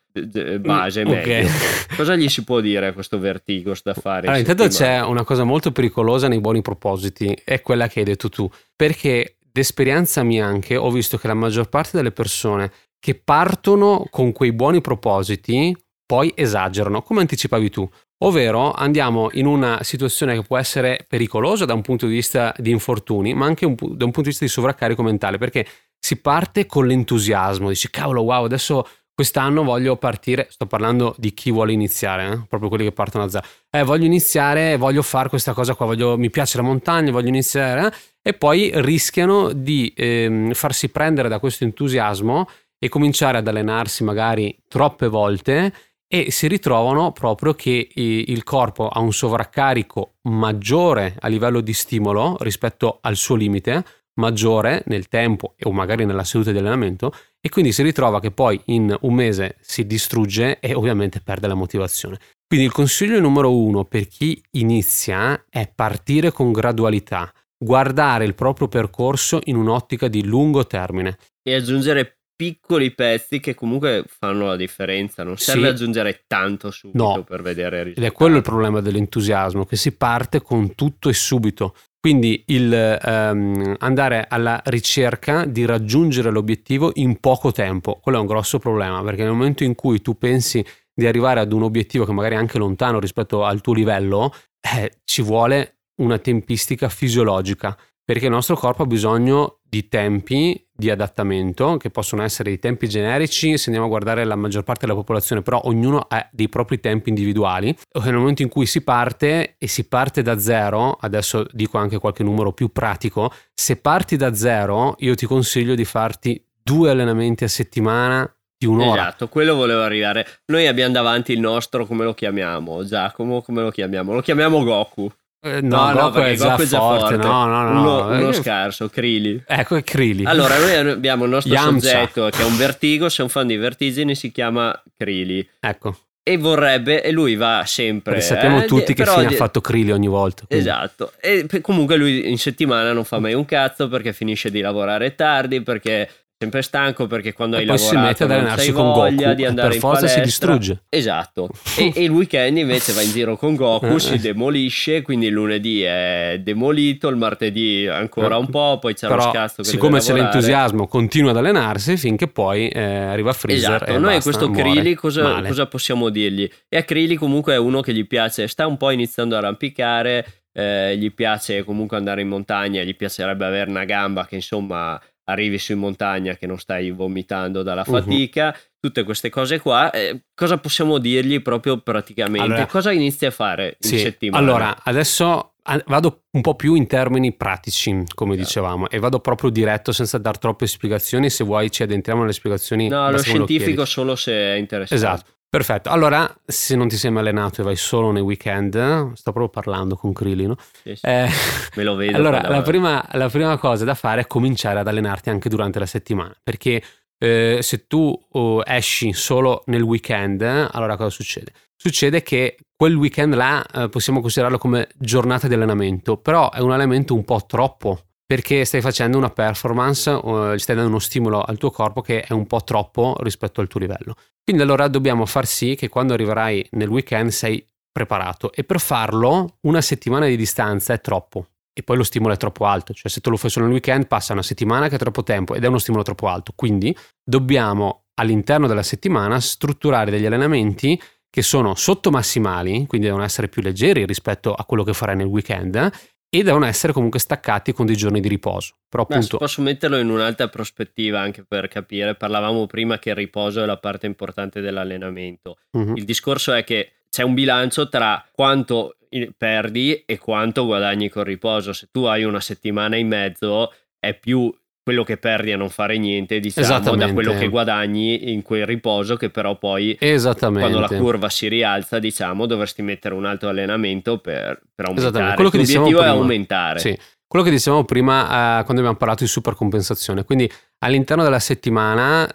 base mm, okay. Cosa gli si può dire a questo Vertigos da fare? Allora, in intanto c'è una cosa molto pericolosa nei buoni propositi, è quella che hai detto tu, perché d'esperienza mia anche ho visto che la maggior parte delle persone che partono con quei buoni propositi poi esagerano, come anticipavi tu. Ovvero andiamo in una situazione che può essere pericolosa da un punto di vista di infortuni, ma anche un, da un punto di vista di sovraccarico mentale, perché si parte con l'entusiasmo, dici cavolo, wow, adesso quest'anno voglio partire, sto parlando di chi vuole iniziare, eh? proprio quelli che partono a zero, eh, voglio iniziare, voglio fare questa cosa qua, voglio, mi piace la montagna, voglio iniziare, eh? e poi rischiano di ehm, farsi prendere da questo entusiasmo e cominciare ad allenarsi magari troppe volte e si ritrovano proprio che il corpo ha un sovraccarico maggiore a livello di stimolo rispetto al suo limite, maggiore nel tempo o magari nella seduta di allenamento e quindi si ritrova che poi in un mese si distrugge e ovviamente perde la motivazione. Quindi il consiglio numero uno per chi inizia è partire con gradualità. guardare il proprio percorso in un'ottica di lungo termine. E aggiungere piccoli pezzi che comunque fanno la differenza, non serve Sì. aggiungere tanto subito No. per vedere il Ed risultato. è quello il problema dell'entusiasmo, che si parte con tutto e subito. Quindi il ehm, andare alla ricerca di raggiungere l'obiettivo in poco tempo, quello è un grosso problema, perché nel momento in cui tu pensi di arrivare ad un obiettivo che magari è anche lontano rispetto al tuo livello, eh, ci vuole una tempistica fisiologica, perché il nostro corpo ha bisogno di tempi di adattamento, che possono essere i tempi generici, se andiamo a guardare la maggior parte della popolazione, però ognuno ha dei propri tempi individuali. Nel momento in cui si parte e si parte da zero, adesso dico anche qualche numero più pratico, se parti da zero, io ti consiglio di farti due allenamenti a settimana di un'ora. Esatto, quello volevo arrivare. Noi abbiamo davanti il nostro, come lo chiamiamo? Giacomo, come lo chiamiamo? Lo chiamiamo Goku. Eh, no, Goku perché è già Goku forte, no, no, no. Uno, no. uno Eh, scarso, Krili. Ecco, è Krili. Allora, noi abbiamo il nostro Yamcha. soggetto che è un vertigo, se è un fan di vertigini si chiama Krili. ecco, E vorrebbe, e lui va sempre... perché sappiamo eh, tutti che fine ha di- fatto Krili ogni volta. quindi- Esatto, e comunque lui in settimana non fa mai un cazzo perché finisce di lavorare tardi, perché è sempre stanco, perché quando E hai poi si lavorato mette ad allenarsi con voglia Goku di andare per in forza si distrugge. Esatto, e, e il weekend invece va in giro con Goku, Eh, si eh. demolisce, quindi il lunedì è demolito, il martedì ancora un po', poi c'è lo Però, scazzo che siccome c'è lavorare. l'entusiasmo, continua ad allenarsi finché poi eh, arriva Freezer. Esatto, e noi a basta, questo. Krili cosa, cosa possiamo dirgli? E a Krili comunque è uno che gli piace, sta un po' iniziando a arrampicare, eh, gli piace comunque andare in montagna, gli piacerebbe avere una gamba che insomma arrivi su in montagna che non stai vomitando dalla Mhm. fatica, tutte queste cose qua. eh, cosa possiamo dirgli proprio praticamente? Allora- cosa inizi a fare in Sì, settimana? Allora, adesso vado un po' più in termini pratici, come dicevamo, e vado proprio diretto senza dar troppe spiegazioni. Se vuoi ci addentriamo nelle spiegazioni. no, lo scientifico chiedi. solo se è interessante. Esatto. Perfetto, allora se non ti sei mai allenato e vai solo nei weekend, sto proprio parlando con Krili, no? Sì, sì, Eh, Me lo vedo. allora, la prima, la prima cosa da fare è cominciare ad allenarti anche durante la settimana, perché eh, se tu oh, esci solo nel weekend, allora cosa succede? Succede che quel weekend là eh, possiamo considerarlo come giornata di allenamento, però è un allenamento un po' troppo, perché stai facendo una performance, eh, stai dando uno stimolo al tuo corpo che è un po' troppo rispetto al tuo livello. Quindi allora dobbiamo far sì che quando arriverai nel weekend sei preparato e per farlo una settimana di distanza è troppo e poi lo stimolo è troppo alto, cioè se tu lo fai solo nel weekend passa una settimana che è troppo tempo ed è uno stimolo troppo alto, quindi dobbiamo all'interno della settimana strutturare degli allenamenti che sono sotto massimali, quindi devono essere più leggeri rispetto a quello che farai nel weekend e devono essere comunque staccati con dei giorni di riposo. Però appunto posso metterlo in un'altra prospettiva anche per capire. Parlavamo prima che il riposo è la parte importante dell'allenamento. Mhm. Il discorso è che c'è un bilancio tra quanto i- perdi e quanto guadagni col riposo. Se tu hai una settimana in mezzo, è più quello che perdi a non fare niente, diciamo, da quello che guadagni in quel riposo, che però poi Esattamente. quando la curva si rialza, diciamo, dovresti mettere un altro allenamento per, per aumentare. Quello che Il tuo dicevamo obiettivo è prima. aumentare. Sì, quello che dicevamo prima eh, quando abbiamo parlato di supercompensazione. Quindi all'interno della settimana,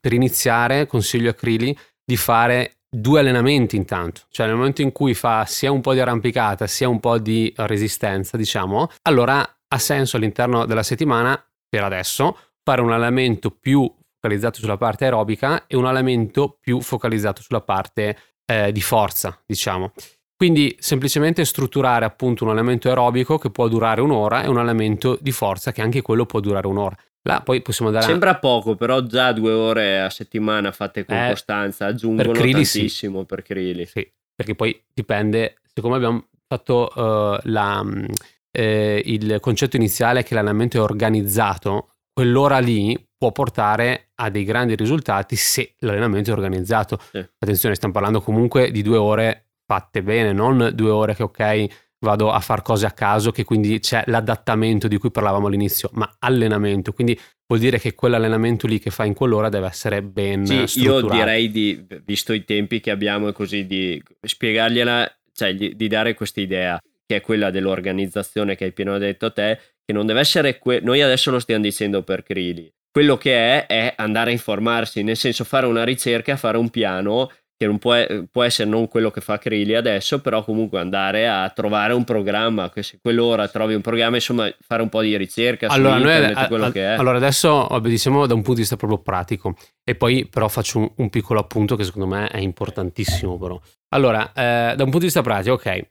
per iniziare, consiglio a Krili di fare due allenamenti intanto. Cioè nel momento in cui fa sia un po' di arrampicata sia un po' di resistenza, diciamo, allora ha senso all'interno della settimana, per adesso, fare un allenamento più focalizzato sulla parte aerobica e un allenamento più focalizzato sulla parte eh, di forza, diciamo. Quindi semplicemente strutturare appunto un allenamento aerobico che può durare un'ora e un allenamento di forza che anche quello può durare un'ora. Là poi possiamo andare. Sembra poco, però già due ore a settimana fatte con Eh, costanza aggiungono per Krili sì. tantissimo per Krili. Sì, perché poi dipende, siccome abbiamo fatto eh, la, mh, eh, il concetto iniziale che l'allenamento è organizzato, quell'ora lì può portare a dei grandi risultati se l'allenamento è organizzato. Sì. Attenzione, stiamo parlando comunque di due ore fatte bene, non due ore che ok vado a fare cose a caso, che quindi c'è l'adattamento di cui parlavamo all'inizio, ma allenamento, quindi vuol dire che quell'allenamento lì che fai in quell'ora deve essere ben Sì, io strutturato. direi di, visto i tempi che abbiamo e così, di spiegargliela, cioè di dare questa idea, che è quella dell'organizzazione che hai appena detto te, che non deve essere, que- noi adesso lo stiamo dicendo per Krili, quello che è è andare a informarsi, nel senso fare una ricerca, fare un piano che non può, può, essere non quello che fa Crilli adesso, però comunque andare a trovare un programma, che se quell'ora trovi un programma, insomma, fare un po' di ricerca allora, su internet, a, quello a, che è. Allora, adesso vabbè, diciamo da un punto di vista proprio pratico, e poi però faccio un, un piccolo appunto che secondo me è importantissimo però. Allora, eh, da un punto di vista pratico, ok,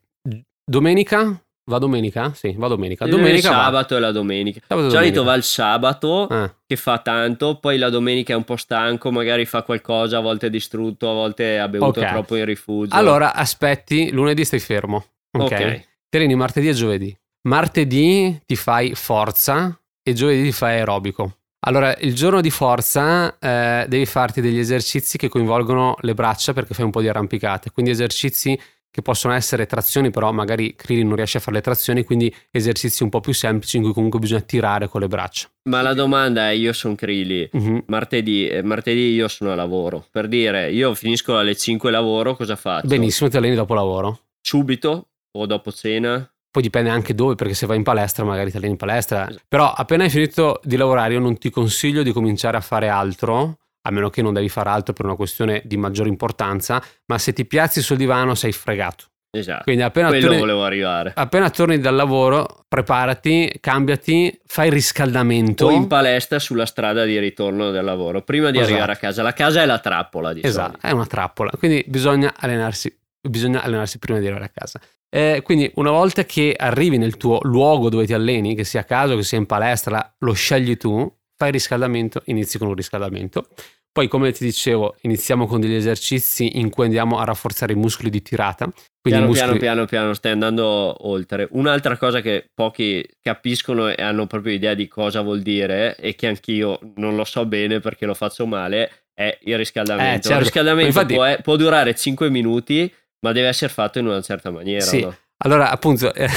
domenica Va domenica? Sì, va domenica. domenica il sabato va. e la domenica. Sabato solito va il sabato eh. che fa tanto, poi la domenica è un po' stanco, magari fa qualcosa, a volte è distrutto, a volte ha bevuto okay. troppo in rifugio. Allora aspetti, lunedì stai fermo. Ok. okay. Tereni martedì e giovedì. Martedì ti fai forza e giovedì ti fai aerobico. Allora, il giorno di forza eh, devi farti degli esercizi che coinvolgono le braccia perché fai un po' di arrampicate, quindi esercizi che possono essere trazioni, però magari Krillin non riesce a fare le trazioni, quindi esercizi un po' più semplici in cui comunque bisogna tirare con le braccia. Ma la domanda è, io sono Krillin, uh-huh. martedì, eh, martedì io sono a lavoro, per dire, io finisco alle 5 lavoro, cosa faccio? Benissimo, ti alleni dopo lavoro. Subito o dopo cena? Poi dipende anche dove, perché se vai in palestra magari ti alleni in palestra. Esatto. Però appena hai finito di lavorare io non ti consiglio di cominciare a fare altro a meno che non devi fare altro per una questione di maggiore importanza, ma se ti piazzi sul divano sei fregato. Esatto. Quindi appena torni. Appena torni dal lavoro, preparati, cambiati, fai riscaldamento. O in palestra sulla strada di ritorno del lavoro, prima di esatto. arrivare a casa. La casa è la trappola, di Esatto, solito. è una trappola. Quindi bisogna allenarsi, bisogna allenarsi prima di arrivare a casa. Eh, quindi una volta che arrivi nel tuo luogo dove ti alleni, che sia a casa o che sia in palestra, lo scegli tu, fai riscaldamento, inizi con un riscaldamento. Poi, come ti dicevo, iniziamo con degli esercizi in cui andiamo a rafforzare i muscoli di tirata. Piano, muscoli... piano, piano, piano, stai andando oltre. Un'altra cosa che pochi capiscono e hanno proprio idea di cosa vuol dire, e che anch'io non lo so bene perché lo faccio male, è il riscaldamento. Eh, certo. Il riscaldamento Infatti... può, può, durare 5 minuti, ma deve essere fatto in una certa maniera. Sì. No? Allora, appunto. Eh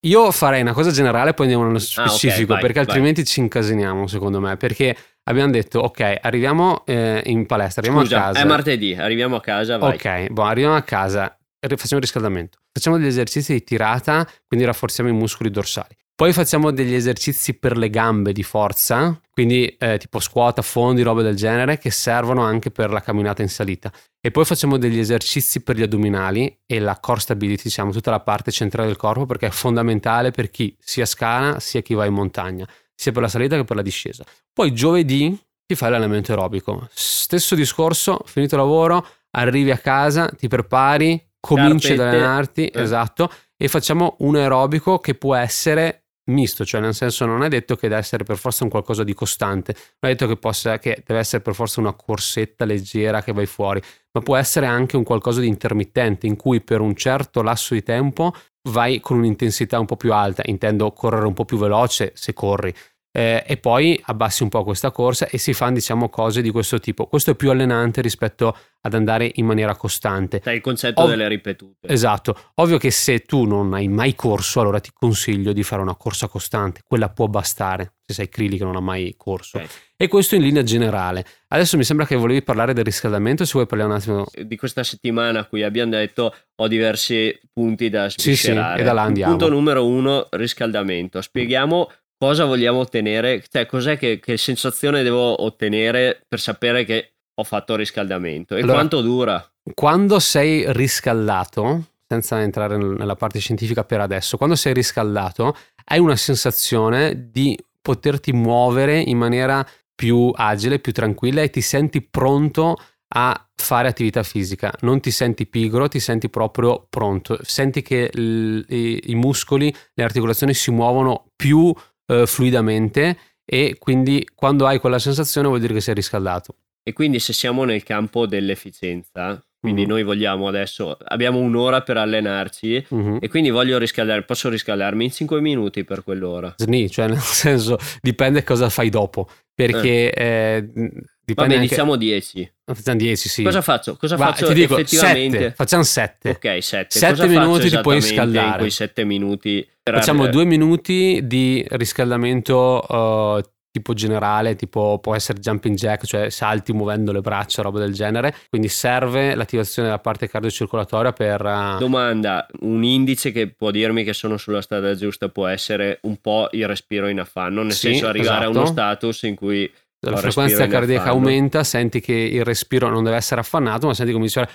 io farei una cosa generale, poi andiamo nello specifico, ah, okay, vai, perché altrimenti vai. ci incasiniamo, secondo me. Perché abbiamo detto, ok, arriviamo eh, in palestra, arriviamo Scusa, a casa. È martedì, arriviamo a casa. Vai. Ok, boh, arriviamo a casa, facciamo il riscaldamento. Facciamo degli esercizi di tirata, quindi rafforziamo i muscoli dorsali. Poi facciamo degli esercizi per le gambe di forza, quindi eh, tipo squat, fondi, robe del genere, che servono anche per la camminata in salita. E poi facciamo degli esercizi per gli addominali e la core stability, diciamo, tutta la parte centrale del corpo, perché è fondamentale per chi sia scala sia chi va in montagna, sia per la salita che per la discesa. Poi giovedì ti fai l'allenamento aerobico. Stesso discorso, finito lavoro, arrivi a casa, ti prepari, cominci Carpette. ad allenarti, eh. esatto, e facciamo un aerobico che può essere misto, cioè nel senso non è detto che deve essere per forza un qualcosa di costante, non è detto che, possa, che deve essere per forza una corsetta leggera che vai fuori, ma può essere anche un qualcosa di intermittente in cui per un certo lasso di tempo vai con un'intensità un po' più alta, intendo correre un po' più veloce se corri, eh, e poi abbassi un po' questa corsa e si fanno diciamo cose di questo tipo. Questo è più allenante rispetto ad andare in maniera costante. È il concetto Ov- delle ripetute. Esatto. Ovvio che se tu non hai mai corso, allora ti consiglio di fare una corsa costante. Quella può bastare se sei Krili che non ha mai corso. Okay. E questo in linea generale. Adesso mi sembra che volevi parlare del riscaldamento, se vuoi parlare un attimo. Di questa settimana a cui abbiamo detto ho diversi punti da sviscerare. Sì, sì, e da là andiamo. Punto numero uno, riscaldamento. Spieghiamo cosa vogliamo ottenere, cioè cos'è che, che sensazione devo ottenere per sapere che ho fatto riscaldamento? E allora, quanto dura? Quando sei riscaldato, senza entrare nella parte scientifica per adesso, quando sei riscaldato hai una sensazione di poterti muovere in maniera più agile, più tranquilla e ti senti pronto a fare attività fisica, non ti senti pigro, ti senti proprio pronto, senti che l- i-, i muscoli, le articolazioni si muovono più eh, fluidamente e quindi quando hai quella sensazione vuol dire che sei riscaldato. E quindi se siamo nel campo dell'efficienza, quindi mm. noi vogliamo adesso, abbiamo un'ora per allenarci mm-hmm. e quindi voglio riscaldare, posso riscaldarmi in 5 minuti per quell'ora. Sni, cioè nel senso dipende cosa fai dopo, perché eh. Eh, dipende Vabbè, iniziamo 10. Facciamo 10, sì. Cosa faccio? Cosa Va, faccio ti dico, effettivamente? Sette. Facciamo 7. Ok, 7. 7 minuti ti puoi scaldare. In quei 7 minuti. Facciamo 2 minuti di riscaldamento uh, tipo generale, tipo può essere jumping jack, cioè salti muovendo le braccia, roba del genere. Quindi serve l'attivazione della parte cardiocircolatoria per... Uh... Domanda, un indice che può dirmi che sono sulla strada giusta può essere un po' il respiro in affanno, nel sì, senso arrivare esatto. a uno esatto. status in cui la frequenza cardiaca aumenta, senti che il respiro non deve essere affannato, ma senti come dice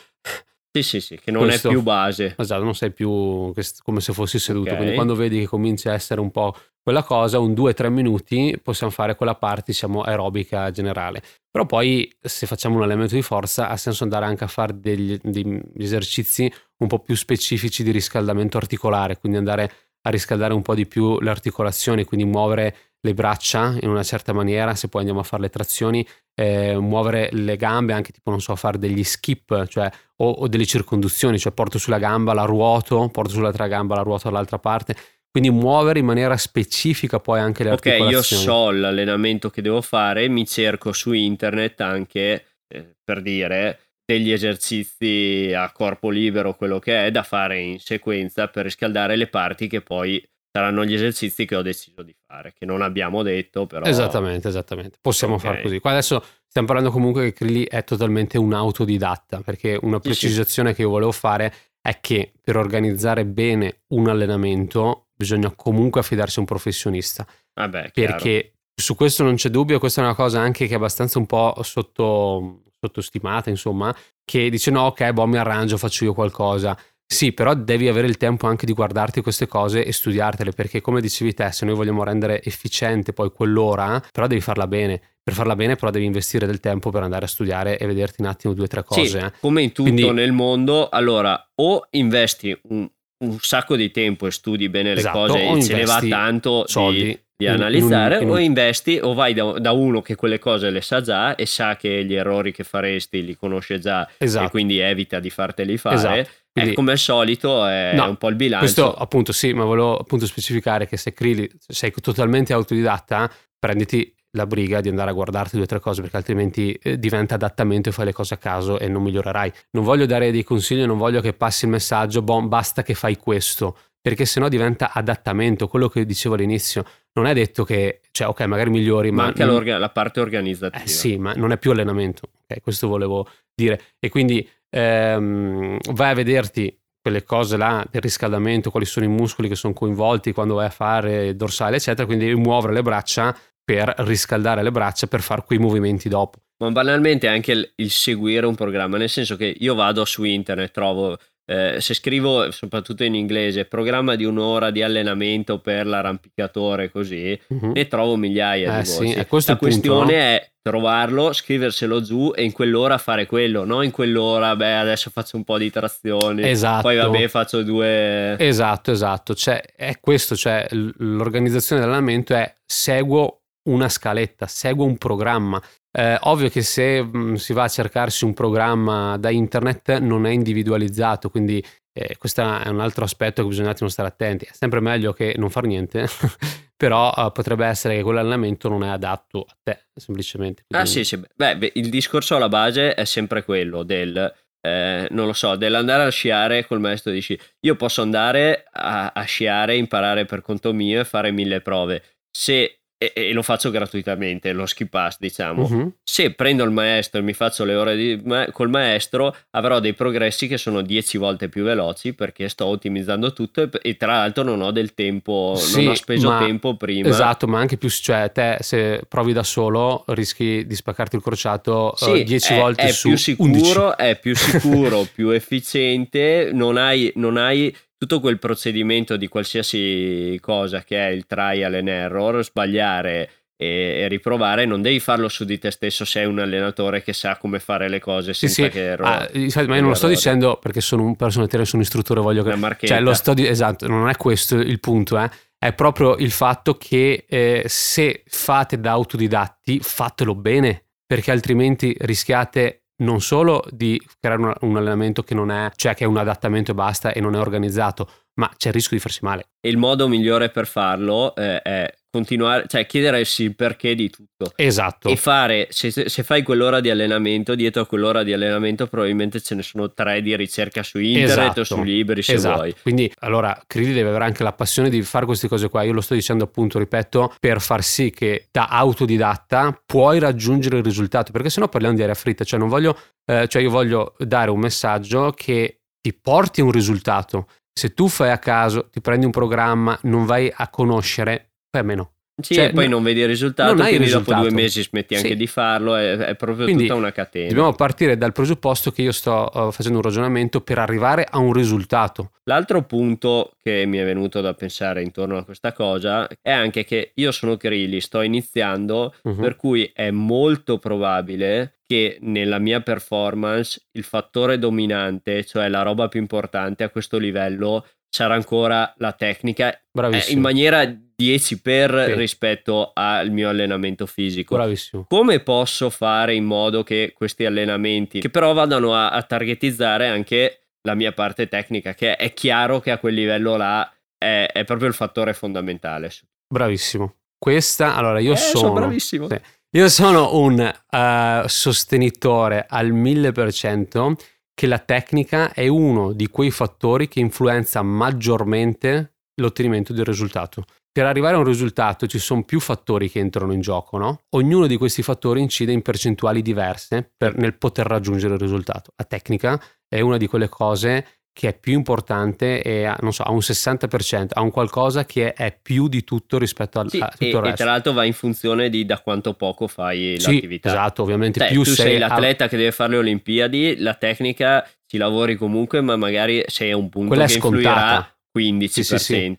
sì, sì, sì, che non Questo, è più base. Esatto, non sei più come se fossi seduto. Okay. Quindi quando vedi che comincia a essere un po' quella cosa, un 2-3 minuti possiamo fare quella parte, diciamo, aerobica generale. Però poi se facciamo un allenamento di forza ha senso andare anche a fare degli, degli esercizi un po' più specifici di riscaldamento articolare, quindi andare a riscaldare un po' di più le articolazioni, quindi muovere le braccia in una certa maniera, se poi andiamo a fare le trazioni, eh, muovere le gambe, anche tipo, non so, fare degli skip, cioè, o, o, delle circonduzioni, cioè porto sulla gamba, la ruoto, porto sull'altra gamba, la ruoto dall'altra parte. Quindi muovere in maniera specifica poi anche le okay, articolazioni. Ok, io so l'allenamento che devo fare, mi cerco su internet anche, eh, per dire, degli esercizi a corpo libero, quello che è, da fare in sequenza per riscaldare le parti che poi saranno gli esercizi che ho deciso di fare, che non abbiamo detto, però... Esattamente, esattamente. Possiamo okay. fare così. Qua adesso stiamo parlando comunque che Krilli è totalmente un autodidatta, perché una precisazione sì, sì. che io volevo fare è che per organizzare bene un allenamento bisogna comunque affidarsi a un professionista. Vabbè, perché su questo non c'è dubbio, questa è una cosa anche che è abbastanza un po' sotto, sottostimata, insomma, che dice no, ok, boh, mi arrangio, faccio io qualcosa. Sì, però devi avere il tempo anche di guardarti queste cose e studiartele, perché come dicevi te, se noi vogliamo rendere efficiente poi quell'ora, però devi farla bene. Per farla bene però devi investire del tempo per andare a studiare e vederti un attimo due o tre cose. Sì, eh. come in tutto Quindi... nel mondo, allora o investi un, un, sacco di tempo e studi bene le esatto, cose e ce ne va tanto soldi. Di di analizzare in un, in un... o investi o vai da, da, uno che quelle cose le sa già e sa che gli errori che faresti li conosce già esatto. e quindi evita di farteli fare. Esatto. Quindi, come al solito è no, un po' il bilancio. Questo appunto sì, ma volevo appunto specificare che se Krili sei totalmente autodidatta, prenditi la briga di andare a guardarti due o tre cose perché altrimenti eh, diventa adattamento e fai le cose a caso e non migliorerai. Non voglio dare dei consigli, non voglio che passi il messaggio, boh, basta che fai questo, perché sennò diventa adattamento, quello che dicevo all'inizio. Non è detto che, cioè ok, magari migliori, ma... ma anche non... la parte organizzativa. Eh, sì, ma non è più allenamento, ok, questo volevo dire. E quindi ehm, vai a vederti quelle cose là del riscaldamento, quali sono i muscoli che sono coinvolti quando vai a fare dorsale, eccetera, quindi muovere le braccia per riscaldare le braccia per fare quei movimenti dopo. Ma banalmente anche il, il seguire un programma, nel senso che io vado su internet, trovo eh, se scrivo soprattutto in inglese programma di un'ora di allenamento per l'arrampicatore così uh-huh. ne trovo migliaia eh, di voci. sì, la questione punto, è trovarlo scriverselo giù e in quell'ora fare quello no? In quell'ora beh adesso faccio un po' di trazioni esatto. poi vabbè faccio due esatto esatto. Cioè è questo cioè l'organizzazione dell'allenamento è seguo una scaletta seguo un programma eh, ovvio che se mh, mm, si va a cercarsi un programma da internet non è individualizzato, quindi eh, questo è un altro aspetto che bisogna un attimo stare attenti. È sempre meglio che non far niente, però uh, potrebbe essere che quell'allenamento non è adatto a te, semplicemente. Quindi... Ah sì, sì. Beh, il discorso alla base è sempre quello del... Eh, non lo so, dell'andare a sciare col maestro di sci. Io posso andare a, a sciare, imparare per conto mio e fare mille prove. Se e, e, lo faccio gratuitamente, lo ski pass diciamo. Uh-huh. Se prendo il maestro e mi faccio le ore di, ma, col maestro, avrò dei progressi che sono 10 volte più veloci perché sto ottimizzando tutto e, e tra l'altro non ho del tempo, sì, non ho speso ma, tempo prima. Esatto, ma anche più, cioè te se provi da solo rischi di spaccarti il crociato sì, 10 uh, volte è su più sicuro, È più sicuro, più efficiente, non hai, non hai tutto quel procedimento di qualsiasi cosa che è il trial and error, sbagliare e, riprovare, non devi farlo su di te stesso, sei un allenatore che sa come fare le cose senza sì, sì. che erro- ah, ma io non lo sto dicendo perché sono un personal trainer, sono un istruttore, voglio che... Cioè, lo sto di- esatto, non è questo il punto, eh. È proprio il fatto che eh, se fate da autodidatti, fatelo bene, perché altrimenti rischiate non solo di creare un, un, allenamento che non è, cioè che è un adattamento e basta e non è organizzato, ma c'è il rischio di farsi male. Il modo migliore per farlo eh, è continuare, cioè chiedersi il perché di tutto. Esatto. E fare, se, se, fai quell'ora di allenamento, dietro a quell'ora di allenamento probabilmente ce ne sono tre di ricerca su internet esatto. o su libri se esatto. vuoi. Quindi allora Crili deve avere anche la passione di fare queste cose qua. Io lo sto dicendo appunto, ripeto, per far sì che da autodidatta puoi raggiungere il risultato, perché sennò parliamo di aria fritta, cioè non voglio, eh, cioè io voglio dare un messaggio che ti porti un risultato. Se tu fai a caso, ti prendi un programma, non vai a conoscere, poi a meno. Sì, Cioè, e poi no- non vedi il risultato, non hai il quindi dopo risultato. due mesi smetti anche Sì. di farlo, è, è proprio Quindi tutta una catena. Dobbiamo partire dal presupposto che io sto uh, facendo un ragionamento per arrivare a un risultato. L'altro punto che mi è venuto da pensare intorno a questa cosa è anche che io sono Grilli, sto iniziando, Mhm. per cui è molto probabile che nella mia performance il fattore dominante, cioè la roba più importante a questo livello, sarà ancora la tecnica eh, in maniera 10 per Sì. rispetto al mio allenamento fisico. Bravissimo. Come posso fare in modo che questi allenamenti, che però vadano a, a targetizzare anche la mia parte tecnica, che è chiaro che a quel livello là è, è proprio il fattore fondamentale. Bravissimo. Questa, allora io Eh, sono... bravissimo. sì. Io sono un eh, sostenitore al 1000% che la tecnica è uno di quei fattori che influenza maggiormente l'ottenimento del risultato. Per arrivare a un risultato ci sono più fattori che entrano in gioco, no? Ognuno di questi fattori incide in percentuali diverse per- nel poter raggiungere il risultato. La tecnica è una di quelle cose che è più importante e ha, non so, ha un 60%, ha un qualcosa che è più di tutto rispetto al, Sì, a tutto e, il e resto. tra l'altro va in funzione di da quanto poco fai Sì, l'attività. esatto, ovviamente Cioè, più tu sei sei a- l'atleta che deve fare le Olimpiadi, la tecnica ci lavori comunque, ma magari sei a un punto Quella è che influirà scontata. 15%. Sì, sì, sì.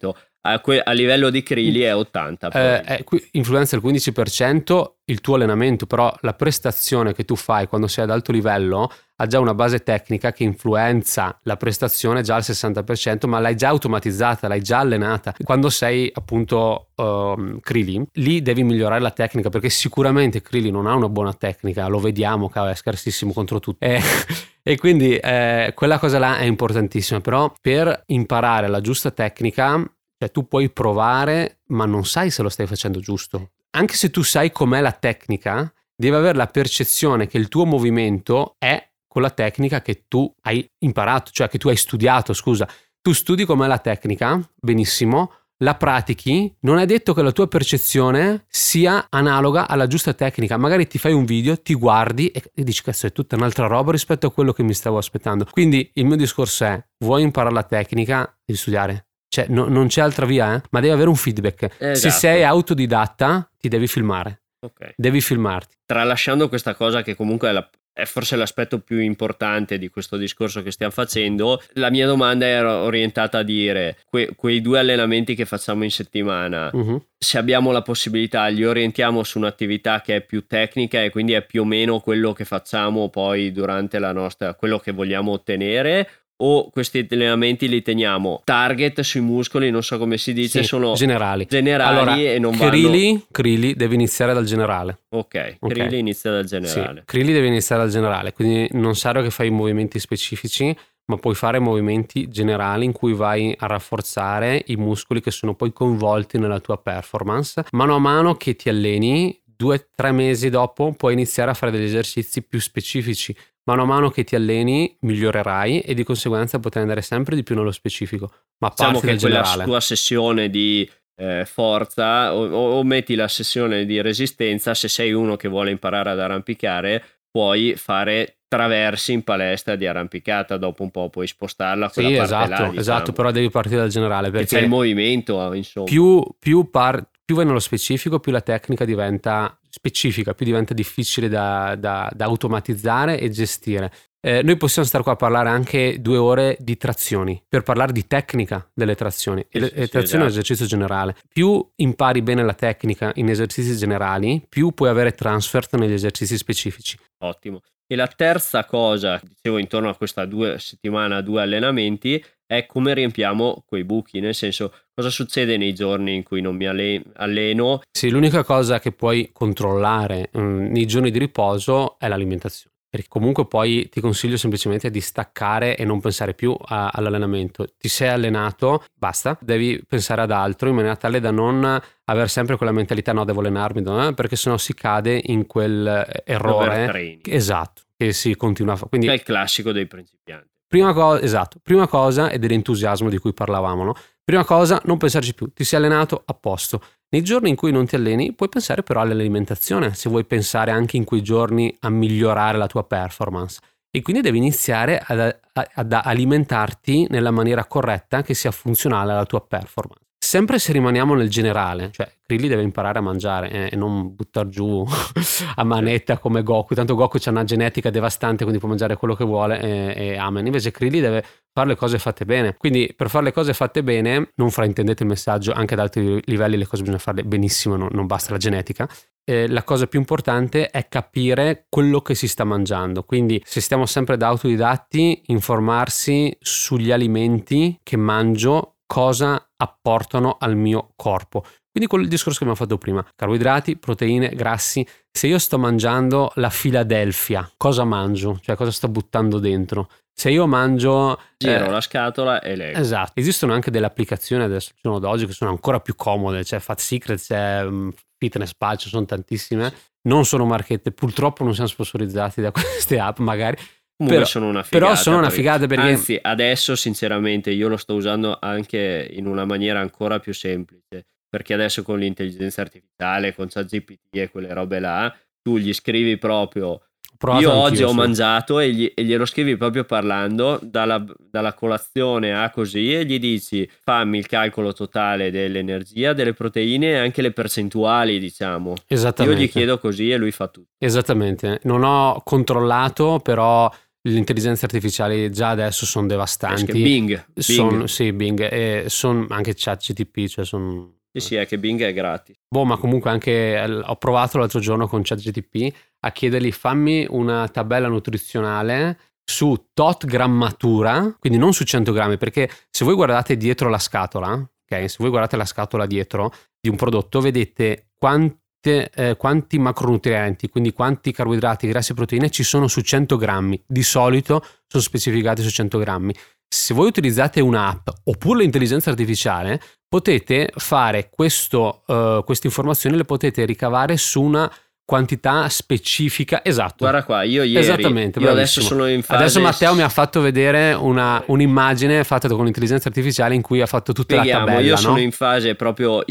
A, que- a livello di Krili è 80%. Eh, probabilmente. eh, influenza il 15% il tuo allenamento, però la prestazione che tu fai quando sei ad alto livello ha già una base tecnica che influenza la prestazione già al 60%, ma l'hai già automatizzata, l'hai già allenata. Quando sei appunto um, Krili, lì devi migliorare la tecnica perché sicuramente Krili non ha una buona tecnica, lo vediamo, cavolo, è scarsissimo contro tutti. Eh, e quindi eh, quella cosa là è importantissima, però per imparare la giusta tecnica cioè tu puoi provare, ma non sai se lo stai facendo giusto. Anche se tu sai com'è la tecnica, devi avere la percezione che il tuo movimento è con la tecnica che tu hai imparato, cioè che tu hai studiato, scusa. Tu studi com'è la tecnica, benissimo, la pratichi, non è detto che la tua percezione sia analoga alla giusta tecnica. Magari ti fai un video, ti guardi e, dici cazzo è tutta un'altra roba rispetto a quello che mi stavo aspettando. Quindi il mio discorso è, vuoi imparare la tecnica, devi studiare. Cioè, no- non c'è altra via, eh? ma devi avere un feedback. Se Esatto. sei autodidatta, ti devi filmare. Ok. Devi filmarti. Tralasciando questa cosa che comunque è, la- è forse l'aspetto più importante di questo discorso che stiamo facendo, la mia domanda era orientata a dire que- quei due allenamenti che facciamo in settimana, Mhm. se abbiamo la possibilità li orientiamo su un'attività che è più tecnica e quindi è più o meno quello che facciamo poi durante la nostra, quello che vogliamo ottenere o questi allenamenti li teniamo target sui muscoli, non so come si dice, Sì, sono generali. generali Allora, e non vanno... Krili, Krili deve iniziare dal generale. Ok, Ok. Krili inizia dal Sì, generale. Krili deve iniziare dal generale, quindi non serve che fai movimenti specifici, ma puoi fare movimenti generali in cui vai a rafforzare i muscoli che sono poi coinvolti nella tua performance. Mano a mano che ti alleni, due o tre mesi dopo puoi iniziare a fare degli esercizi più specifici. Mano a mano che ti alleni migliorerai e di conseguenza potrai andare sempre di più nello specifico, ma Diciamo che quella generale. tua sessione di eh, forza o, o- metti la sessione di resistenza, se sei uno che vuole imparare ad arrampicare, puoi fare traversi in palestra di arrampicata, dopo un po' puoi spostarla Sì, esatto, là, diciamo. esatto, però devi partire dal generale Che c'è perché il movimento, insomma. più, più, par- più vai nello specifico, più la tecnica diventa specifica, più diventa difficile da, da- da automatizzare e gestire. Eh, noi possiamo stare qua a parlare anche due ore di trazioni per parlare di tecnica delle trazioni. E sì, trazioni è un esatto. esercizio generale. Più impari bene la tecnica in esercizi generali, più puoi avere transfert negli esercizi specifici. Ottimo. E la terza cosa, dicevo intorno a questa due settimana, due allenamenti, è come riempiamo quei buchi, nel senso cosa succede nei giorni in cui non mi alle- alleno Sì, l'unica cosa che puoi controllare mm, nei giorni di riposo è l'alimentazione. Perché comunque poi ti consiglio semplicemente di staccare e non pensare più a- all'allenamento. Ti sei allenato, basta, devi pensare ad altro in maniera tale da non avere sempre quella mentalità no, devo allenarmi, no, eh, perché sennò si cade in quel eh, errore. Esatto, che si continua a fare. Quindi È il classico dei principianti. Prima cosa, esatto, prima cosa è dell'entusiasmo di cui parlavamo, no? Prima cosa, non pensarci più, ti sei allenato a posto. Nei giorni in cui non ti alleni, puoi pensare però all'alimentazione, se vuoi pensare anche in quei giorni a migliorare la tua performance. E quindi devi iniziare ad, ad alimentarti nella maniera corretta che sia funzionale alla tua performance. Sempre se rimaniamo nel generale, cioè Krilli deve imparare a mangiare eh, e non buttare giù a manetta come Goku. Tanto Goku ha una genetica devastante, quindi può mangiare quello che vuole e, e amen. Invece Krilli deve fare le cose fatte bene. Quindi per fare le cose fatte bene, non fraintendete il messaggio, anche ad altri livelli le cose bisogna farle benissimo, non, non basta la genetica. Eh, la cosa più importante è capire quello che si sta mangiando. Quindi se stiamo sempre da autodidatti, informarsi sugli alimenti che mangio cosa apportano al mio corpo. Quindi quello il discorso che abbiamo fatto prima, carboidrati, proteine, grassi. Se io sto mangiando la Philadelphia, cosa mangio? Cioè cosa sto buttando dentro? Se io mangio... Giro eh, la scatola e leggo. Esatto. Esistono anche delle applicazioni adesso, al giorno d'oggi, che sono ancora più comode. C'è Fat Secret, c'è um, Fitness Pal, ci sono tantissime. Non sono marchette, purtroppo non siamo sponsorizzati da queste app magari, però sono una figata. Però sono una figata perché... Anzi, adesso sinceramente io lo sto usando anche in una maniera ancora più semplice, perché adesso con l'intelligenza artificiale, con ChatGPT e quelle robe là, tu gli scrivi proprio... Io oggi ho so. mangiato e, gli, e, glielo scrivi proprio parlando dalla, dalla, colazione a così e gli dici fammi il calcolo totale dell'energia, delle proteine e anche le percentuali diciamo. Esattamente. Io gli chiedo così e lui fa tutto. Esattamente. Non ho controllato però le intelligenze artificiali già adesso sono devastanti. Bing. Bing. Son, sì, Bing. E sono anche ChatGTP, cioè sono... Sì, sì, è che Bing è gratis. Boh, ma comunque anche ho provato l'altro giorno con ChatGTP a chiedergli fammi una tabella nutrizionale su tot grammatura, quindi non su 100 grammi, perché se voi guardate dietro la scatola, ok, se voi guardate la scatola dietro di un prodotto, vedete quanti eh, quanti macronutrienti, quindi quanti carboidrati, grassi e proteine ci sono su 100 grammi. Di solito sono specificati su 100 grammi. Se voi utilizzate un'app oppure l'intelligenza artificiale, potete fare questo, uh, queste informazioni, le potete ricavare su una quantità specifica. Esatto. Guarda qua, io ieri, Esattamente, io adesso sono in fase... Adesso Matteo mi ha fatto vedere una, un'immagine fatta con l'intelligenza artificiale in cui ha fatto tutta Spieghiamo, la tabella. Io no? sono in fase proprio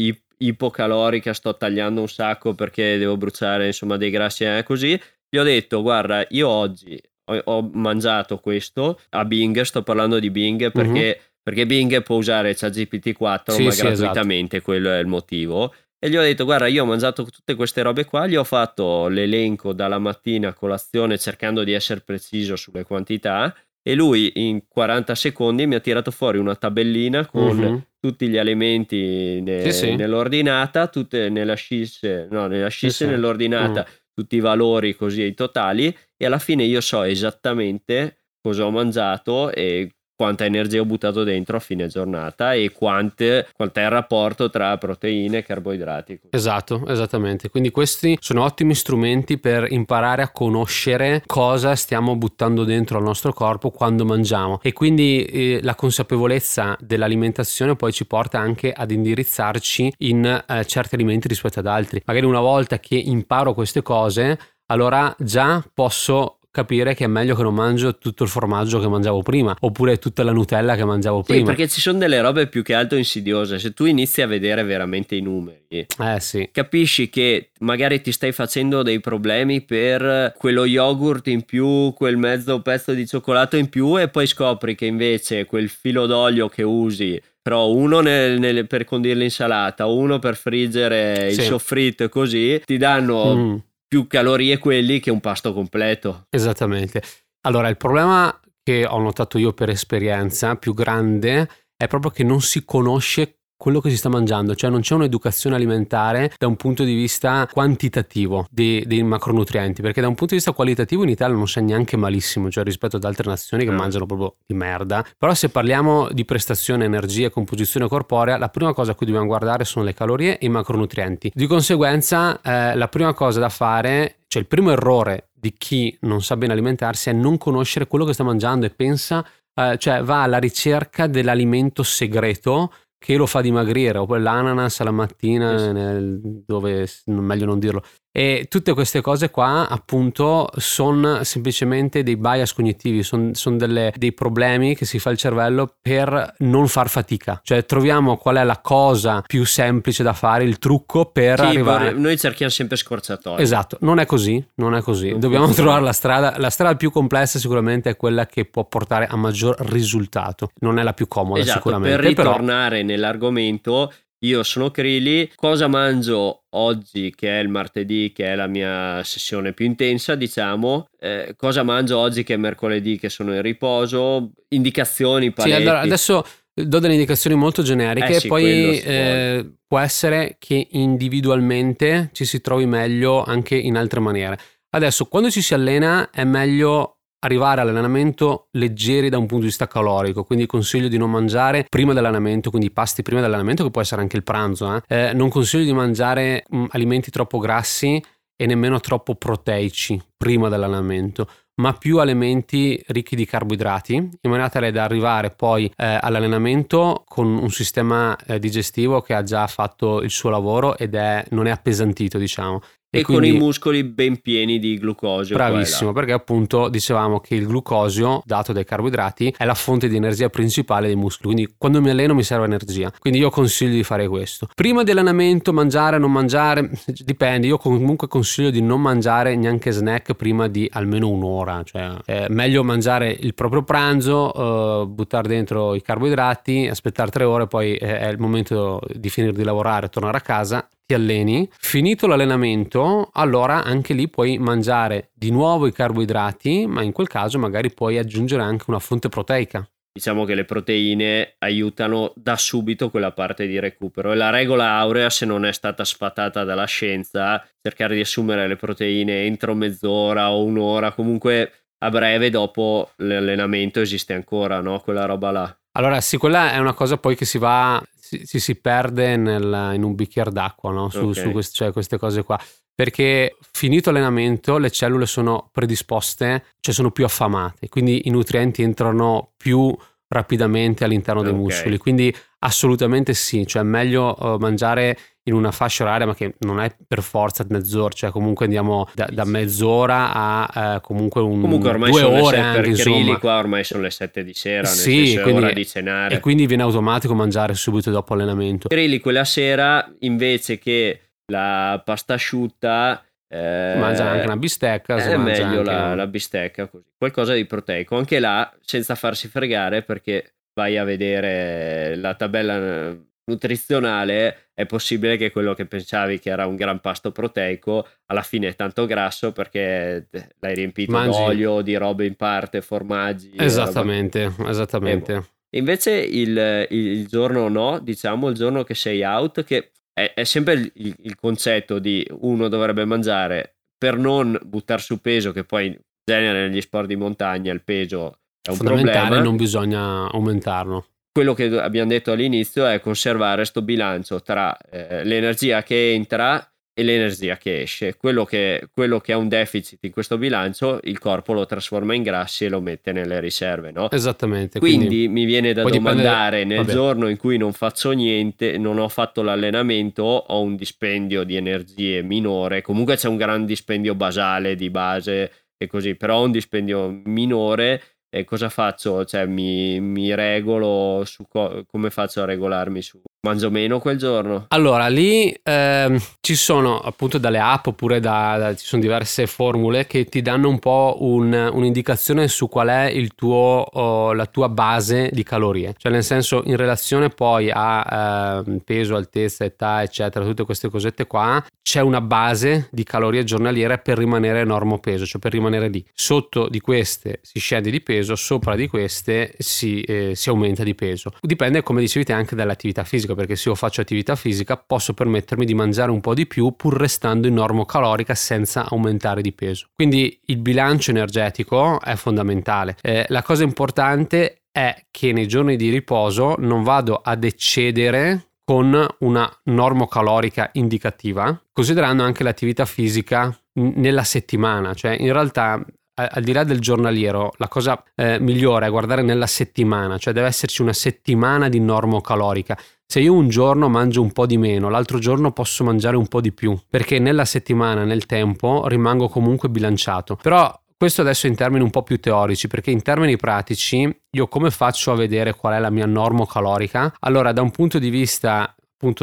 ipocalorica, sto tagliando un sacco perché devo bruciare insomma dei grassi e così. Gli ho detto, guarda, io oggi ho, ho, mangiato questo a Bing, sto parlando di Bing perché, uh-huh. perché Bing può usare ChatGPT 4 sì, ma sì, esatto. gratuitamente, esatto. quello è il motivo. E gli ho detto, guarda, io ho mangiato tutte queste robe qua, gli ho fatto l'elenco dalla mattina a colazione cercando di essere preciso sulle quantità e lui in 40 secondi mi ha tirato fuori una tabellina con uh-huh. tutti gli elementi ne- sì, sì. nell'ordinata, tutte nella scisse, no, nella scisse sì, nell'ordinata, uh-huh. tutti i valori così i totali e alla fine io so esattamente cosa ho mangiato e quanta energia ho buttato dentro a fine giornata e quante, quanto è il rapporto tra proteine e carboidrati. Esatto, esattamente. Quindi questi sono ottimi strumenti per imparare a conoscere cosa stiamo buttando dentro al nostro corpo quando mangiamo e quindi eh, la consapevolezza dell'alimentazione poi ci porta anche ad indirizzarci in eh, certi alimenti rispetto ad altri. Magari una volta che imparo queste cose, allora già posso capire che è meglio che non mangio tutto il formaggio che mangiavo prima oppure tutta la Nutella che mangiavo prima. Sì, perché ci sono delle robe più che altro insidiose. Se tu inizi a vedere veramente i numeri, eh, sì. capisci che magari ti stai facendo dei problemi per quello yogurt in più, quel mezzo pezzo di cioccolato in più e poi scopri che invece quel filo d'olio che usi però uno nel, nel, per condire l'insalata, uno per friggere il sì. soffritto e così ti danno mm più calorie quelli che un pasto completo. Esattamente. Allora, il problema che ho notato io per esperienza più grande è proprio che non si conosce quello che si sta mangiando, cioè non c'è un'educazione alimentare da un punto di vista quantitativo dei, dei, macronutrienti, perché da un punto di vista qualitativo in Italia non c'è neanche malissimo, cioè rispetto ad altre nazioni che mm. mangiano proprio di merda, però se parliamo di prestazione, energia composizione corporea, la prima cosa a cui dobbiamo guardare sono le calorie e i macronutrienti. Di conseguenza eh, la prima cosa da fare, cioè il primo errore di chi non sa bene alimentarsi è non conoscere quello che sta mangiando e pensa, eh, cioè va alla ricerca dell'alimento segreto che lo fa dimagrire, oppure l'ananas alla mattina, nel, dove meglio non dirlo. E tutte queste cose qua, appunto, sono semplicemente dei bias cognitivi, sono son dei problemi che si fa il cervello per non far fatica. Cioè, troviamo qual è la cosa più semplice da fare, il trucco per sì, arrivare. Noi cerchiamo sempre scorciatoie. Esatto, non è così, non è così. Dobbiamo trovare la strada. La strada più complessa, sicuramente, è quella che può portare a maggior risultato. Non è la più comoda, esatto, sicuramente. Per ritornare però... nell'argomento io sono Krili, cosa mangio oggi che è il martedì che è la mia sessione più intensa diciamo, eh, cosa mangio oggi che è mercoledì che sono in riposo, indicazioni, paletti. Sì, allora adesso do delle indicazioni molto generiche Eh sì, poi eh, può essere che individualmente ci si trovi meglio anche in altre maniere. Adesso quando ci si allena è meglio arrivare all'allenamento leggeri da un punto di vista calorico, quindi consiglio di non mangiare prima dell'allenamento, quindi pasti prima dell'allenamento che può essere anche il pranzo, eh. Eh, non consiglio di mangiare mh, alimenti troppo grassi e nemmeno troppo proteici prima dell'allenamento ma più alimenti ricchi di carboidrati in maniera tale da arrivare poi eh, all'allenamento con un sistema eh, digestivo che ha già fatto il suo lavoro ed è, non è appesantito diciamo E, quindi- con i muscoli ben pieni di glucosio. e. Bravissimo, perché appunto dicevamo che il glucosio dato dai carboidrati è la fonte di energia principale dei muscoli, quindi quando mi alleno mi serve energia, quindi io consiglio di fare questo. Prima dell'allenamento mangiare, non mangiare, dipende, io comunque consiglio di non mangiare neanche snack prima di almeno un'ora, cioè è meglio mangiare il proprio pranzo, eh, buttare dentro i carboidrati, aspettare tre ore, poi è il momento di finire di lavorare, tornare a casa ti alleni, finito l'allenamento, allora anche lì puoi mangiare di nuovo i carboidrati, ma in quel caso magari puoi aggiungere anche una fonte proteica. Diciamo che le proteine aiutano da subito quella parte di recupero e la regola aurea, se non è stata sfatata dalla scienza, cercare di assumere le proteine entro mezz'ora o un'ora, comunque a breve dopo l'allenamento esiste ancora, no? Quella roba là. Allora sì, quella è una cosa poi che si va, si, si- si perde nel- in un bicchiere d'acqua, no? su, Ok. su quest- cioè queste cose qua. Perché finito l'allenamento le cellule sono predisposte, cioè sono più affamate, quindi i nutrienti entrano più rapidamente all'interno dei Ok. muscoli. Quindi assolutamente sì, cioè è meglio eh, mangiare in una fascia oraria, ma che non è per forza mezz'ora, cioè comunque andiamo da, da mezz'ora a eh, comunque un Comunque ormai due ore anche, per insomma. Grilli qua ormai sono le 7 di sera, Sì, è quindi- ora di cenare. E quindi viene automatico mangiare subito dopo allenamento. Grilli quella sera invece che la pasta asciutta eh, Mangia anche una bistecca. è meglio la, un- la bistecca così qualcosa di proteico anche là senza farsi fregare perché vai a vedere la tabella nutrizionale è possibile che quello che pensavi che era un gran pasto proteico alla fine è tanto grasso perché eh, l'hai riempito Mangi- d'olio di robe in parte formaggi e roba- Esattamente, esattamente. Invece il, il- giorno no, diciamo il giorno che sei out, che è, è sempre il, il- il concetto di uno dovrebbe mangiare per non buttare su peso, che poi in genere negli sport di montagna il peso è un Fondamentale, problema. non bisogna aumentarlo. Quello che abbiamo detto all'inizio è conservare sto bilancio tra eh, l'energia che entra e l'energia che esce. Quello che, quello che ha un deficit in questo bilancio, il corpo lo trasforma in grassi e lo mette nelle riserve, no? Esattamente. Quindi, mi viene da poi dipende- domandare nel vabbè. giorno in cui non faccio niente, non ho fatto l'allenamento, ho un dispendio di energie minore, comunque c'è un gran dispendio basale di base e così, però ho un dispendio minore e cosa faccio? Cioè mi, mi regolo su co- come faccio a regolarmi su mangio meno quel giorno? Allora, lì ehm, ci sono appunto dalle app oppure da, da- ci sono diverse formule che ti danno un po' un- un'indicazione su qual è tuo, oh, la tua base di calorie. Cioè, nel senso, in relazione poi a ehm, peso, altezza, età, eccetera, tutte queste cosette qua, c'è una base di calorie giornaliere per rimanere normo peso, cioè per rimanere lì. Sotto di queste si scende di peso, sopra di queste si, eh, si aumenta di peso. Dipende, come dicevi anche dall'attività fisica, perché se io faccio attività fisica posso permettermi di mangiare un po' di più pur restando in normo calorica senza aumentare di peso. Quindi il bilancio energetico è fondamentale. Eh, la cosa importante è che nei giorni di riposo non vado ad eccedere con una normocalorica indicativa, considerando anche l'attività fisica nella settimana, cioè in realtà al di là del giornaliero, la cosa eh, migliore è guardare nella settimana, cioè deve esserci una settimana di normocalorica. Se io un giorno mangio un po' di meno, l'altro giorno posso mangiare un po' di più, perché nella settimana, nel tempo, rimango comunque bilanciato. Però questo adesso in termini un po' più teorici, perché in termini pratici io come faccio a vedere qual è la mia normocalorica? Allora, da un punto di vista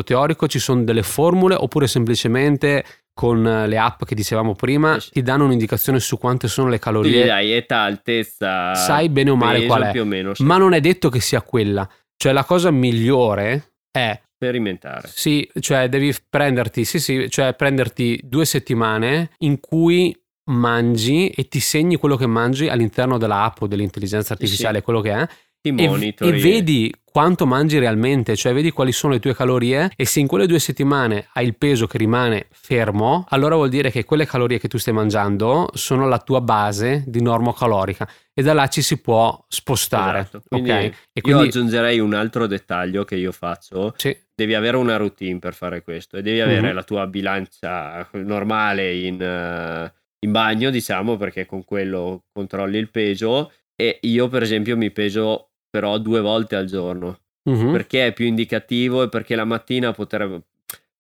teorico ci sono delle formule oppure semplicemente con eh, le app che dicevamo prima Sì, sì. ti danno un'indicazione su quante sono le calorie dai età, altezza, sai bene o male peso, qual è più o meno. sì. ma non è detto che sia quella cioè la cosa migliore è sperimentare. Sì, cioè devi prenderti, sì, sì, cioè prenderti due settimane in cui mangi e ti segni quello che mangi all'interno dell'app o dell'intelligenza artificiale, sì. quello che è. Ti e, e vedi quanto mangi realmente, cioè vedi quali sono le tue calorie e se in quelle due settimane hai il peso che rimane fermo, allora vuol dire che quelle calorie che tu stai mangiando sono la tua base di norma calorica e da là ci si può spostare. Esatto. Quindi okay? e quindi... Io aggiungerei un altro dettaglio che io faccio. Sì. Devi avere una routine per fare questo e devi avere mm-hmm. la tua bilancia normale in, uh, in bagno, diciamo, perché con quello controlli il peso e io per esempio mi peso però due volte al giorno, uh-huh. perché è più indicativo e perché la mattina potrebbe...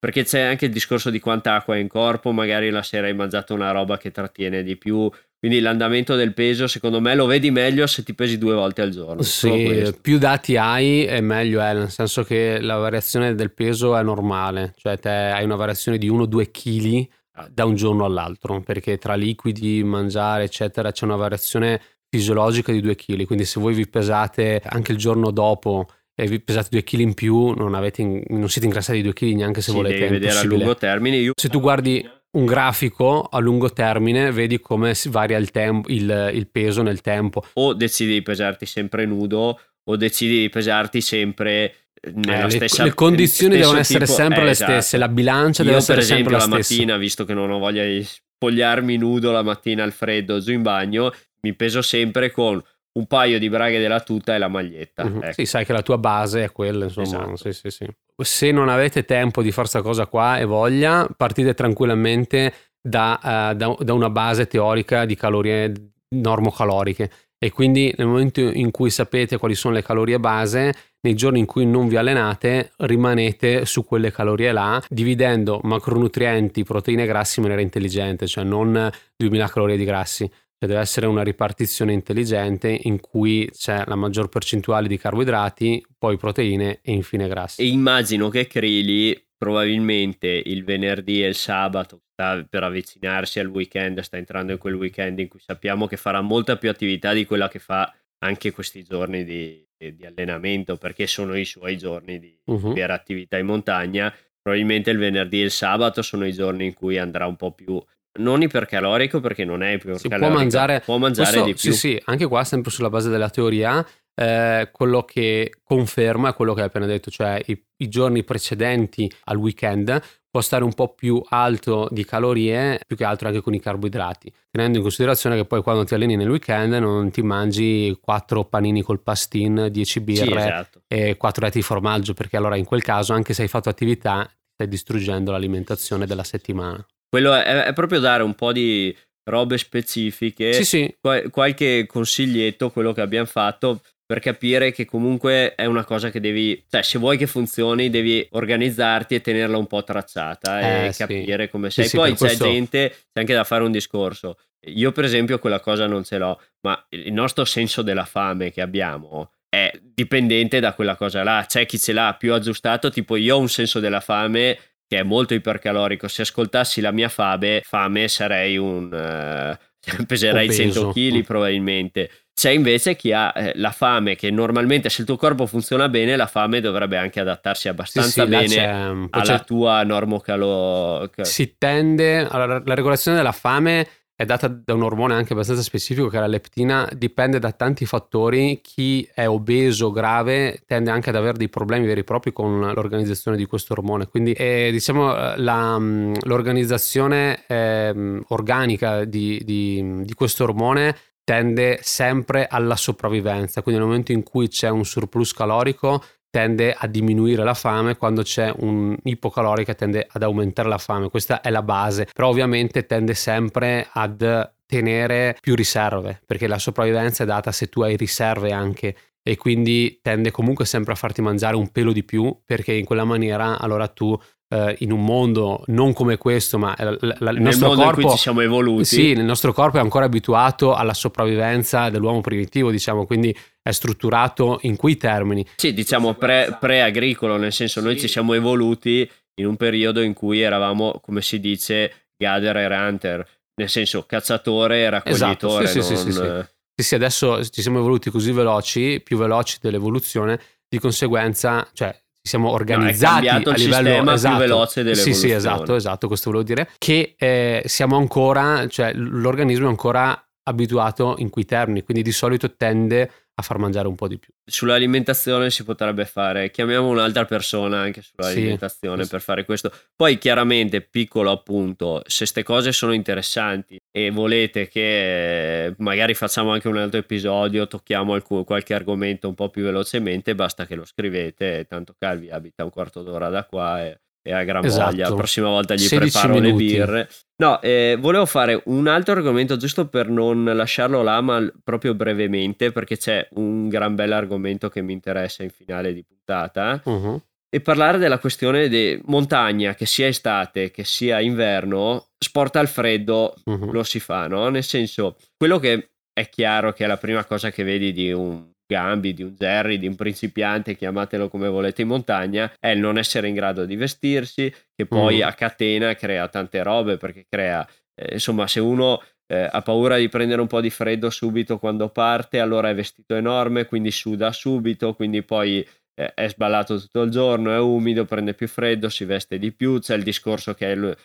Perché c'è anche il discorso di quanta acqua hai in corpo, magari la sera hai mangiato una roba che trattiene di più, quindi l'andamento del peso secondo me lo vedi meglio se ti pesi due volte al giorno. Sì, più dati hai e meglio è, nel senso che la variazione del peso è normale, cioè te hai una variazione di 1-2 kg da un giorno all'altro, perché tra liquidi, mangiare, eccetera, c'è una variazione fisiologica di 2 kg, quindi se voi vi pesate anche il giorno dopo e vi pesate 2 kg in più, non, avete non siete ingrassati di 2 kg neanche se sì, volete. Devi vedere a lungo termine. Io... Se tu guardi un grafico a lungo termine, vedi come si varia il, tempo, il, il peso nel tempo. O decidi di pesarti sempre nudo o decidi di pesarti sempre nella eh, stessa le condizioni devono essere tipo, sempre eh, le esatto. stesse la bilancia deve essere sempre la stessa io per esempio la mattina visto che non ho voglia di spogliarmi nudo la mattina al freddo giù in bagno mi peso sempre con un paio di braghe della tuta e la maglietta. Mm-hmm. Ecco. Sì, sai che la tua base è quella, insomma. Esatto. Sì, sì, sì. Se non avete tempo di fare questa cosa qua e voglia, partite tranquillamente da, uh, da, da una base teorica di calorie normocaloriche e quindi nel momento in cui sapete quali sono le calorie base, nei giorni in cui non vi allenate, rimanete su quelle calorie là, dividendo macronutrienti, proteine e grassi in maniera intelligente, cioè non 2000 calorie di grassi, cioè deve essere una ripartizione intelligente in cui c'è la maggior percentuale di carboidrati, poi proteine e infine grassi. E immagino che Crili probabilmente il venerdì e il sabato sta per avvicinarsi al weekend, sta entrando in quel weekend in cui sappiamo che farà molta più attività di quella che fa anche questi giorni di, di allenamento perché sono i suoi giorni di uh-huh. attività in montagna. Probabilmente il venerdì e il sabato sono i giorni in cui andrà un po' più non ipercalorico perché non è ipercalorico. Si può mangiare, può mangiare questo, di più. Sì, sì, anche qua sempre sulla base della teoria, eh, quello che conferma è quello che hai appena detto, cioè i, i, giorni precedenti al weekend può stare un po' più alto di calorie, più che altro anche con i carboidrati, tenendo in considerazione che poi quando ti alleni nel weekend non ti mangi 4 panini col pastin, 10 birre sì, esatto. e 4 reti di formaggio, perché allora in quel caso anche se hai fatto attività stai distruggendo l'alimentazione della settimana. Quello è, è, proprio dare un po' di robe specifiche, sì, sì. Qual- qualche consiglietto, quello che abbiamo fatto per capire che comunque è una cosa che devi, cioè se vuoi che funzioni devi organizzarti e tenerla un po' tracciata eh, e sì. capire come sei. Sì, Poi c'è questo... gente, c'è anche da fare un discorso. Io per esempio quella cosa non ce l'ho, ma il nostro senso della fame che abbiamo è dipendente da quella cosa là. C'è chi ce l'ha più aggiustato, tipo io ho un senso della fame che è molto ipercalorico. Se ascoltassi la mia fame, fame sarei un... Uh, peserei Obeso. 100 kg probabilmente. C'è invece chi ha eh, la fame che normalmente se il tuo corpo funziona bene, la fame dovrebbe anche adattarsi abbastanza sì, sì, bene alla tua normocalo. Si tende, allora, la regolazione della fame è data da un ormone anche abbastanza specifico che è la leptina, dipende da tanti fattori. Chi è obeso grave tende anche ad avere dei problemi veri e propri con l'organizzazione di questo ormone. Quindi eh, diciamo la, mm, l'organizzazione eh, organica di, di, di questo ormone tende sempre alla sopravvivenza, quindi nel momento in cui c'è un surplus calorico tende a diminuire la fame, quando c'è un ipocalorica tende ad aumentare la fame, questa è la base, però ovviamente tende sempre ad tenere più riserve, perché la sopravvivenza è data se tu hai riserve anche e quindi tende comunque sempre a farti mangiare un pelo di più perché in quella maniera allora tu eh, in un mondo non come questo, ma la, la, il nostro corpo, ci siamo evoluti. Sì, il nostro corpo è ancora abituato alla sopravvivenza dell'uomo primitivo, diciamo, quindi è strutturato in quei termini. Sì, diciamo pre, pre-agricolo, nel senso noi ci siamo evoluti in un periodo in cui eravamo, come si dice, gatherer hunter, nel senso cacciatore e raccoglitore. Esatto, sì, non... sì, sì, sì. Sì, sì, adesso ci siamo evoluti così veloci, più veloci dell'evoluzione, di conseguenza, cioè ci siamo organizzati no, a livello esatto, più veloce dell'evoluzione. Sì, sì, esatto, esatto, questo volevo dire. Che eh, siamo ancora, cioè l'organismo è ancora abituato in quei termini, quindi di solito tende a far mangiare un po' di più. Sull'alimentazione si potrebbe fare, chiamiamo un'altra persona anche sull'alimentazione sì. per fare questo. Poi chiaramente, piccolo appunto, se queste cose sono interessanti e volete che magari facciamo anche un altro episodio, tocchiamo alc- qualche argomento un po' più velocemente, basta che lo scrivete, tanto Calvi abita un quarto d'ora da qua e e a gran esatto. voglia. La prossima volta gli preparo minuti. le birre. No, eh, volevo fare un altro argomento giusto per non lasciarlo là, ma proprio brevemente, perché c'è un gran bel argomento che mi interessa in finale di puntata. Uh-huh. E parlare della questione di montagna, che sia estate, che sia inverno, sport al freddo uh-huh. lo si fa, no? Nel senso, quello che è chiaro che è la prima cosa che vedi di un Gambi, di un Jerry, di un principiante, chiamatelo come volete in montagna, è il non essere in grado di vestirsi, che poi mm. a catena crea tante robe perché crea, eh, insomma, se uno eh, ha paura di prendere un po' di freddo subito quando parte, allora è vestito enorme, quindi suda subito, quindi poi eh, è sballato tutto il giorno, è umido, prende più freddo, si veste di più, c'è il discorso che il,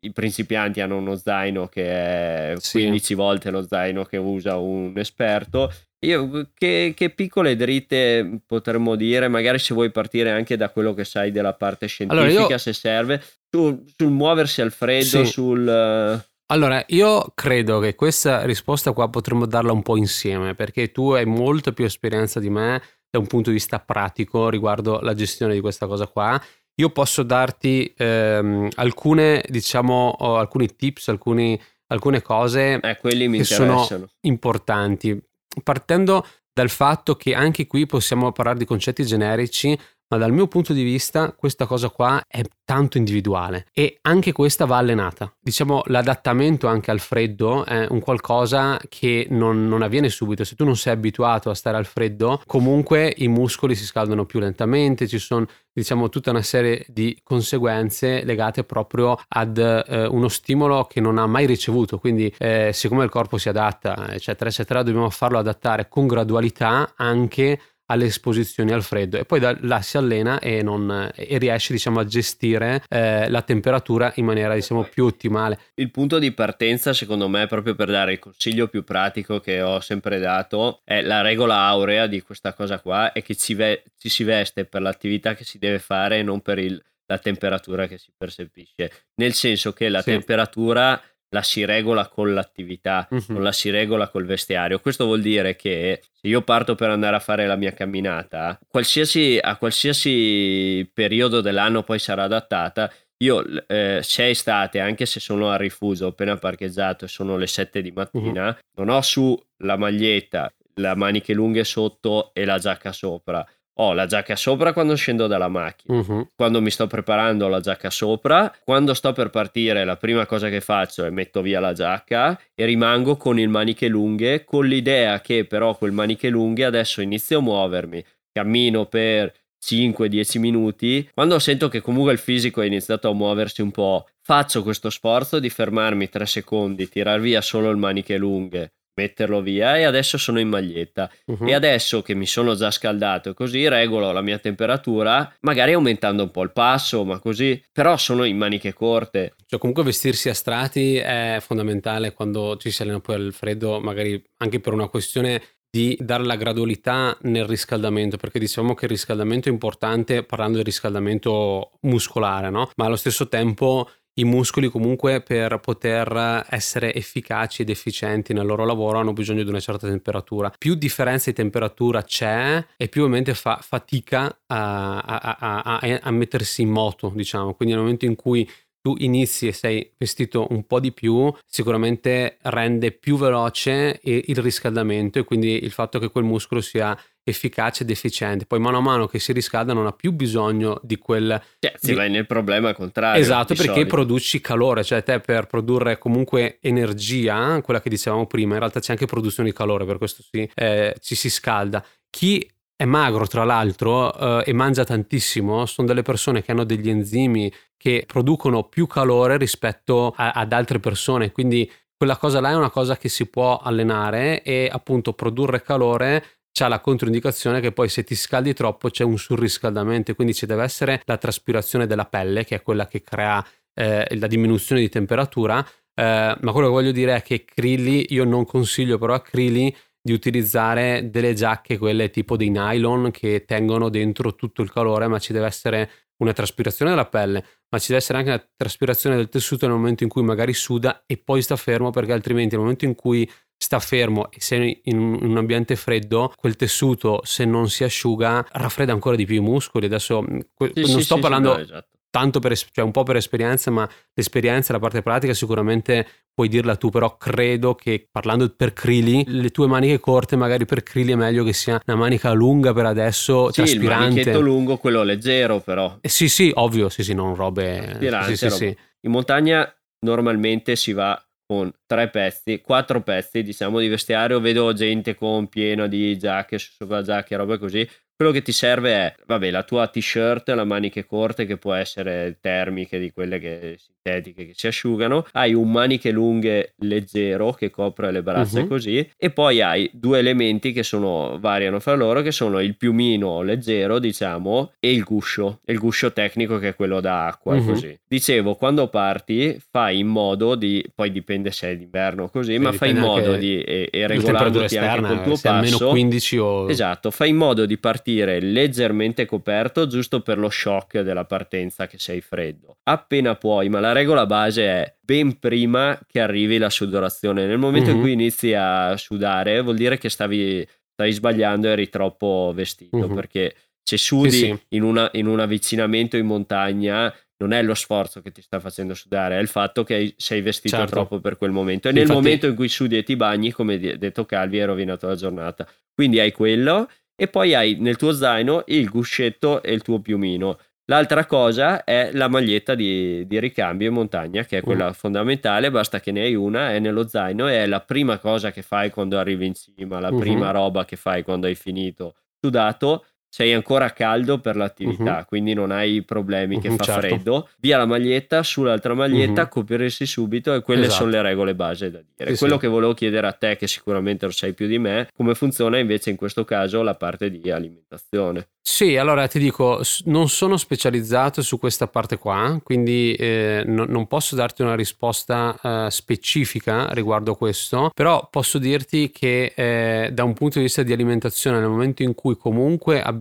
i principianti hanno uno zaino che è 15 sì. volte lo zaino che usa un esperto io, che, che, piccole dritte potremmo dire, magari se vuoi partire anche da quello che sai della parte scientifica, allora io... se serve, sul, sul, muoversi al freddo, sì. sul... Allora, io credo che questa risposta qua potremmo darla un po' insieme, perché tu hai molta più esperienza di me da un punto di vista pratico riguardo la gestione di questa cosa qua. Io posso darti ehm, alcune, diciamo, alcuni tips, alcuni, alcune cose eh, che sono importanti partendo dal fatto che anche qui possiamo parlare di concetti generici, ma dal mio punto di vista questa cosa qua è tanto individuale e anche questa va allenata. Diciamo l'adattamento anche al freddo è un qualcosa che non, non, avviene subito. Se tu non sei abituato a stare al freddo, comunque i muscoli si scaldano più lentamente, ci sono diciamo tutta una serie di conseguenze legate proprio ad eh, uno stimolo che non ha mai ricevuto. Quindi eh, siccome il corpo si adatta, eccetera, eccetera, dobbiamo farlo adattare con gradualità anche alle esposizioni al freddo e poi da là si allena e, non, e riesce diciamo, a gestire eh, la temperatura in maniera diciamo, più ottimale. Il punto di partenza secondo me proprio per dare il consiglio più pratico che ho sempre dato è la regola aurea di questa cosa qua è che ci, ve- ci si veste per l'attività che si deve fare e non per il, la temperatura che si percepisce nel senso che la sì. temperatura la si regola con l'attività, uh-huh. non la si regola col vestiario. Questo vuol dire che se io parto per andare a fare la mia camminata, qualsiasi, a qualsiasi periodo dell'anno poi sarà adattata, io eh, se è estate, anche se sono a rifugio, appena parcheggiato e sono le 7 di mattina, uh-huh. non ho su la maglietta, le maniche lunghe sotto e la giacca sopra ho la giacca sopra quando scendo dalla macchina, uh-huh. quando mi sto preparando la giacca sopra, quando sto per partire la prima cosa che faccio è metto via la giacca e rimango con il maniche lunghe con l'idea che però quel maniche lunghe adesso inizio a muovermi, cammino per 5-10 minuti, quando sento che comunque il fisico è iniziato a muoversi un po', faccio questo sforzo di fermarmi 3 secondi, tirar via solo il maniche lunghe, metterlo via e adesso sono in maglietta uh-huh. e adesso che mi sono già scaldato così regolo la mia temperatura magari aumentando un po' il passo ma così però sono in maniche corte cioè comunque vestirsi a strati è fondamentale quando ci si allena poi al freddo magari anche per una questione di dare la gradualità nel riscaldamento, perché diciamo che il riscaldamento è importante parlando del riscaldamento muscolare, no? Ma allo stesso tempo i muscoli comunque per poter essere efficaci ed efficienti nel loro lavoro hanno bisogno di una certa temperatura. Più differenza di temperatura c'è e più ovviamente fa fatica a, a, a, a mettersi in moto, diciamo. Quindi nel momento in cui tu inizi e sei vestito un po' di più, sicuramente rende più veloce il riscaldamento e quindi il fatto che quel muscolo sia efficace ed efficiente. Poi mano a mano che si riscalda non ha più bisogno di quel... Cioè, si di... vai nel problema contrario. Esatto, perché solito. produci calore, cioè te per produrre comunque energia, quella che dicevamo prima, in realtà c'è anche produzione di calore, per questo si, eh, ci si scalda. Chi è magro tra l'altro eh, e mangia tantissimo, sono delle persone che hanno degli enzimi che producono più calore rispetto a, ad altre persone, quindi quella cosa là è una cosa che si può allenare e appunto produrre calore c'ha la controindicazione che poi se ti scaldi troppo c'è un surriscaldamento, quindi ci deve essere la traspirazione della pelle, che è quella che crea eh, la diminuzione di temperatura. Eh, ma quello che voglio dire è che Krilli, io non consiglio però a Krilli di utilizzare delle giacche, quelle tipo dei nylon che tengono dentro tutto il calore, ma ci deve essere una traspirazione della pelle, ma ci deve essere anche una traspirazione del tessuto nel momento in cui magari suda e poi sta fermo, perché altrimenti nel momento in cui sta fermo e sei in un ambiente freddo, quel tessuto se non si asciuga raffredda ancora di più i muscoli. Adesso mm, sì, non sì, sto sì, parlando no, esatto. Tanto per, cioè un po' per esperienza, ma l'esperienza, la parte pratica sicuramente puoi dirla tu, però credo che parlando per Krili, le tue maniche corte magari per Krili è meglio che sia una manica lunga per adesso, sì, traspirante. il manichetto lungo, quello leggero però. Eh, sì, sì, ovvio, sì, sì, non robe... Sì, sì, sì. In montagna normalmente si va con tre pezzi, quattro pezzi diciamo di vestiario, vedo gente con pieno di giacche, sopra giacche, robe così, quello che ti serve è, vabbè, la tua t-shirt, la maniche corte che può essere termiche di quelle che, sintetiche che si asciugano, hai un maniche lunghe leggero che copre le braccia uh-huh. così e poi hai due elementi che sono, variano fra loro che sono il piumino leggero diciamo e il guscio, il guscio tecnico che è quello da acqua uh-huh. così. Dicevo, quando parti fai in modo di, poi dipende se è d'inverno o così, e ma fai in modo di, e, e regolandoti anche col tuo passo. 15 o... Esatto, fai in modo di partire partire leggermente coperto giusto per lo shock della partenza che sei freddo. Appena puoi, ma la regola base è ben prima che arrivi la sudorazione. Nel momento mm-hmm. in cui inizi a sudare vuol dire che stavi, stavi sbagliando e eri troppo vestito mm-hmm. perché se sudi sì, sì. In, una, in un avvicinamento in montagna non è lo sforzo che ti sta facendo sudare, è il fatto che sei vestito certo. troppo per quel momento. E nel Infatti... momento in cui sudi e ti bagni, come detto Calvi, hai rovinato la giornata. Quindi hai quello e poi hai nel tuo zaino il guscetto e il tuo piumino. L'altra cosa è la maglietta di, di ricambio in montagna, che è quella mm. fondamentale, basta che ne hai una, è nello zaino e è la prima cosa che fai quando arrivi in cima, la mm-hmm. prima roba che fai quando hai finito sudato sei ancora caldo per l'attività, uh-huh. quindi non hai problemi uh-huh, che fa certo. freddo. Via la maglietta, sull'altra maglietta, uh-huh. coprirsi subito e quelle esatto. sono le regole base da dire. Sì, Quello sì. che volevo chiedere a te, che sicuramente lo sai più di me, come funziona invece in questo caso la parte di alimentazione. Sì, allora ti dico, non sono specializzato su questa parte qua, quindi eh, no, non posso darti una risposta eh, specifica riguardo questo, però posso dirti che eh, da un punto di vista di alimentazione, nel momento in cui comunque abbiamo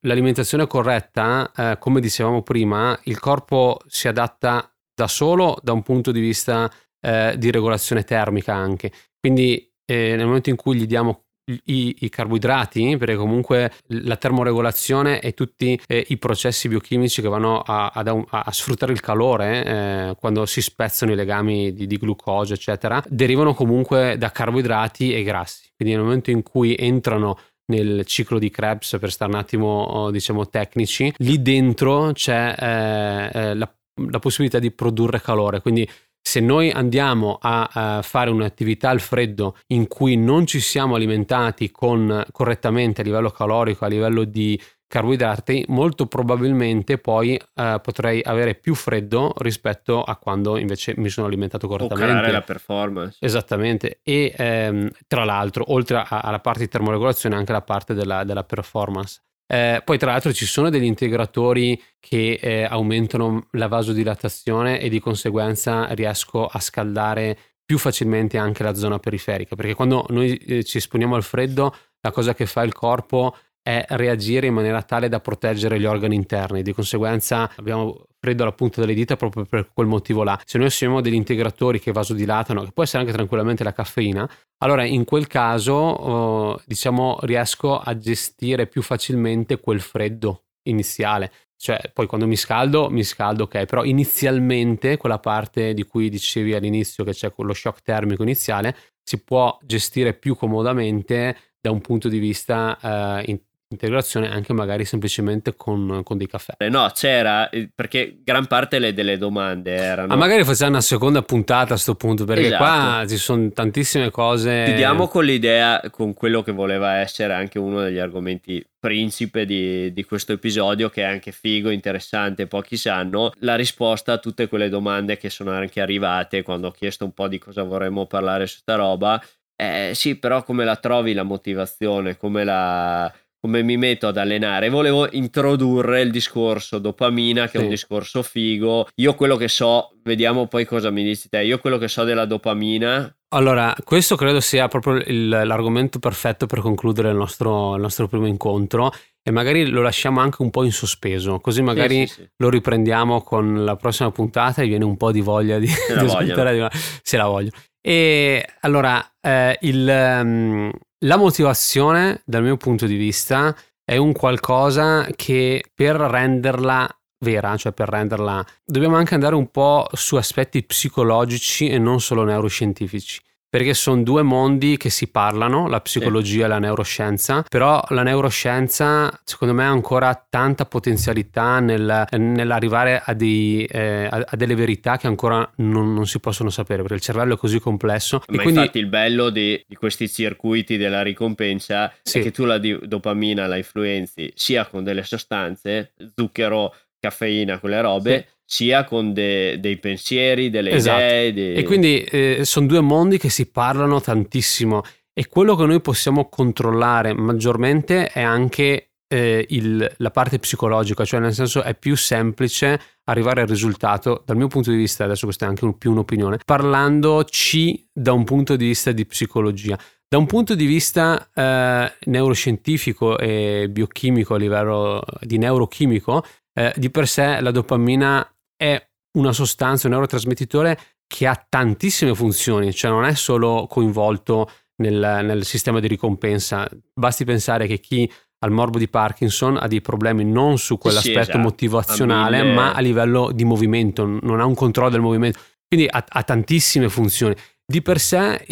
l'alimentazione corretta, eh, come dicevamo prima, il corpo si adatta da solo da un punto di vista eh, di regolazione termica anche. Quindi eh, nel momento in cui gli diamo i, i, carboidrati, perché comunque la termoregolazione e tutti eh, i processi biochimici che vanno a, a, a sfruttare il calore eh, quando si spezzano i legami di, di, glucosio, eccetera, derivano comunque da carboidrati e grassi. Quindi nel momento in cui entrano nel ciclo di Krebs, per stare un attimo oh, diciamo tecnici, lì dentro c'è eh, eh, la, la possibilità di produrre calore. Quindi se noi andiamo a, a, fare un'attività al freddo in cui non ci siamo alimentati con, correttamente a livello calorico, a livello di carboidrati, molto probabilmente poi eh, potrei avere più freddo rispetto a quando invece mi sono alimentato correttamente. O la performance. Esattamente. E ehm, tra l'altro, oltre a, alla parte di termoregolazione, anche la parte della, della performance. Eh, poi tra l'altro ci sono degli integratori che eh, aumentano la vasodilatazione e di conseguenza riesco a scaldare più facilmente anche la zona periferica, perché quando noi eh, ci esponiamo al freddo, la cosa che fa il corpo è reagire in maniera tale da proteggere gli organi interni, di conseguenza abbiamo freddo alla punta delle dita proprio per quel motivo là. Se noi usiamo degli integratori che vasodilatano, che può essere anche tranquillamente la caffeina, allora in quel caso eh, diciamo riesco a gestire più facilmente quel freddo iniziale. Cioè, poi quando mi scaldo, mi scaldo, ok, però inizialmente quella parte di cui dicevi all'inizio che c'è quello shock termico iniziale si può gestire più comodamente da un punto di vista eh, integrazione anche magari semplicemente con, con, dei caffè. Eh, no, c'era eh, perché gran parte delle domande erano. Ma magari facciamo una seconda puntata a questo punto perché esatto. qua ci sono tantissime cose. Chiudiamo con l'idea, con quello che voleva essere anche uno degli argomenti principe di, di, questo episodio che è anche figo, interessante, pochi sanno, la risposta a tutte quelle domande che sono anche arrivate quando ho chiesto un po' di cosa vorremmo parlare su sta roba Eh, sì, però come la trovi la motivazione, come la come mi metto ad allenare. Volevo introdurre il discorso dopamina, che sì. è un discorso figo. Io quello che so, vediamo poi cosa mi dici te. Io quello che so della dopamina. Allora, questo credo sia proprio il, l'argomento perfetto per concludere il nostro, il nostro, primo incontro. E magari lo lasciamo anche un po' in sospeso, così magari sì, sì, lo riprendiamo con la prossima puntata e viene un po' di voglia di, se la voglio. Se la voglio. E allora, eh, il, um, la motivazione, dal mio punto di vista, è un qualcosa che per renderla vera, cioè per renderla, dobbiamo anche andare un po' su aspetti psicologici e non solo neuroscientifici perché sono due mondi che si parlano, la psicologia sì. e la neuroscienza, però la neuroscienza secondo me ha ancora tanta potenzialità nel, nell'arrivare a, dei, eh, a, a, delle verità che ancora non, non, si possono sapere, perché il cervello è così complesso. Ma quindi... infatti il bello di, di, questi circuiti della ricompensa sì. è che tu la di, dopamina la influenzi sia con delle sostanze, zucchero, caffeina, quelle robe, sì sia con de- dei pensieri, delle esatto. idee. Dei... E quindi eh, sono due mondi che si parlano tantissimo e quello che noi possiamo controllare maggiormente è anche eh, il, la parte psicologica, cioè nel senso è più semplice arrivare al risultato, dal mio punto di vista, adesso questa è anche un, più un'opinione, parlandoci da un punto di vista di psicologia. Da un punto di vista eh, neuroscientifico e biochimico a livello di neurochimico, eh, di per sé la dopamina è una sostanza, un neurotrasmettitore che ha tantissime funzioni, cioè non è solo coinvolto nel, nel sistema di ricompensa. Basti pensare che chi ha il morbo di Parkinson ha dei problemi non su quell'aspetto sì, esatto. motivazionale, a ma a livello di movimento, non ha un controllo del movimento. Quindi ha, ha tantissime funzioni. Di per sé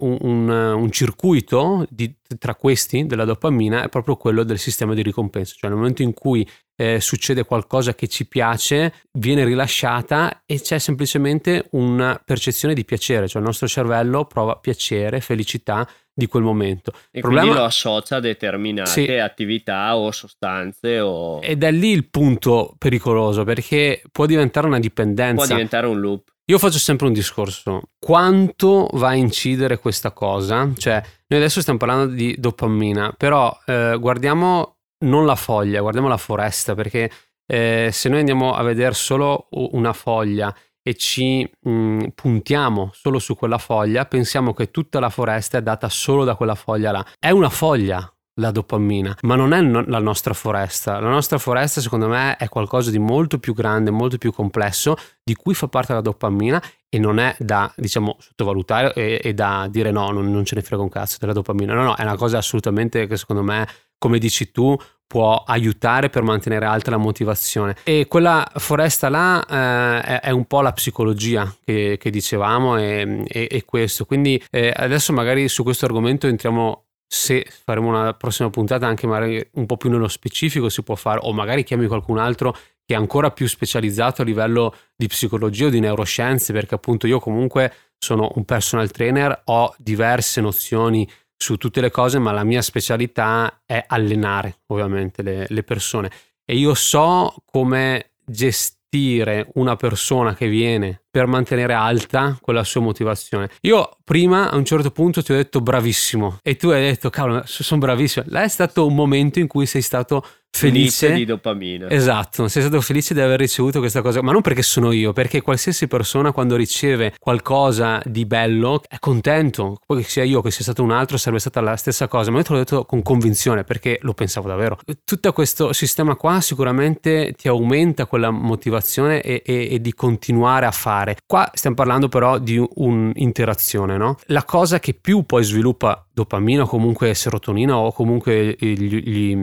un, un, un circuito di, tra questi della dopamina è proprio quello del sistema di ricompensa, cioè nel momento in cui eh, succede qualcosa che ci piace, viene rilasciata e c'è semplicemente una percezione di piacere, cioè il nostro cervello prova piacere, felicità di quel momento. E problema... quindi lo associa a determinate sì. attività o sostanze o... Ed è lì il punto pericoloso perché può diventare una dipendenza. Può diventare un loop. Io faccio sempre un discorso. Quanto va a incidere questa cosa? Cioè, noi adesso stiamo parlando di dopamina, però eh, guardiamo non la foglia, guardiamo la foresta, perché eh, se noi andiamo a vedere solo una foglia e ci mh, mm, puntiamo solo su quella foglia, pensiamo che tutta la foresta è data solo da quella foglia là. È una foglia la dopamina, ma non è no- la nostra foresta. La nostra foresta, secondo me, è qualcosa di molto più grande, molto più complesso, di cui fa parte la dopamina e non è da, diciamo, sottovalutare e, e da dire no, non, non ce ne frega un cazzo della dopamina. No, no, è una cosa assolutamente che secondo me come dici tu, può aiutare per mantenere alta la motivazione. E quella foresta là eh, è, è, un po' la psicologia che, che dicevamo e, e, e, questo. Quindi eh, adesso magari su questo argomento entriamo se faremo una prossima puntata anche magari un po' più nello specifico si può fare o magari chiami qualcun altro che è ancora più specializzato a livello di psicologia o di neuroscienze perché appunto io comunque sono un personal trainer, ho diverse nozioni su tutte le cose, ma la mia specialità è allenare ovviamente le, le persone. E io so come gestire una persona che viene per mantenere alta quella sua motivazione. Io prima a un certo punto ti ho detto bravissimo e tu hai detto cavolo sono bravissimo. Là è stato un momento in cui sei stato felice di dopamina. Esatto, sei stato felice di aver ricevuto questa cosa, ma non perché sono io, perché qualsiasi persona quando riceve qualcosa di bello è contento, poi che sia io che sia stato un altro sarebbe stata la stessa cosa, ma io te l'ho detto con convinzione perché lo pensavo davvero. Tutto questo sistema qua sicuramente ti aumenta quella motivazione e, e, e di continuare a fare. Qua stiamo parlando però di un'interazione, no? La cosa che più poi sviluppa dopamina o comunque serotonina o comunque gli, gli,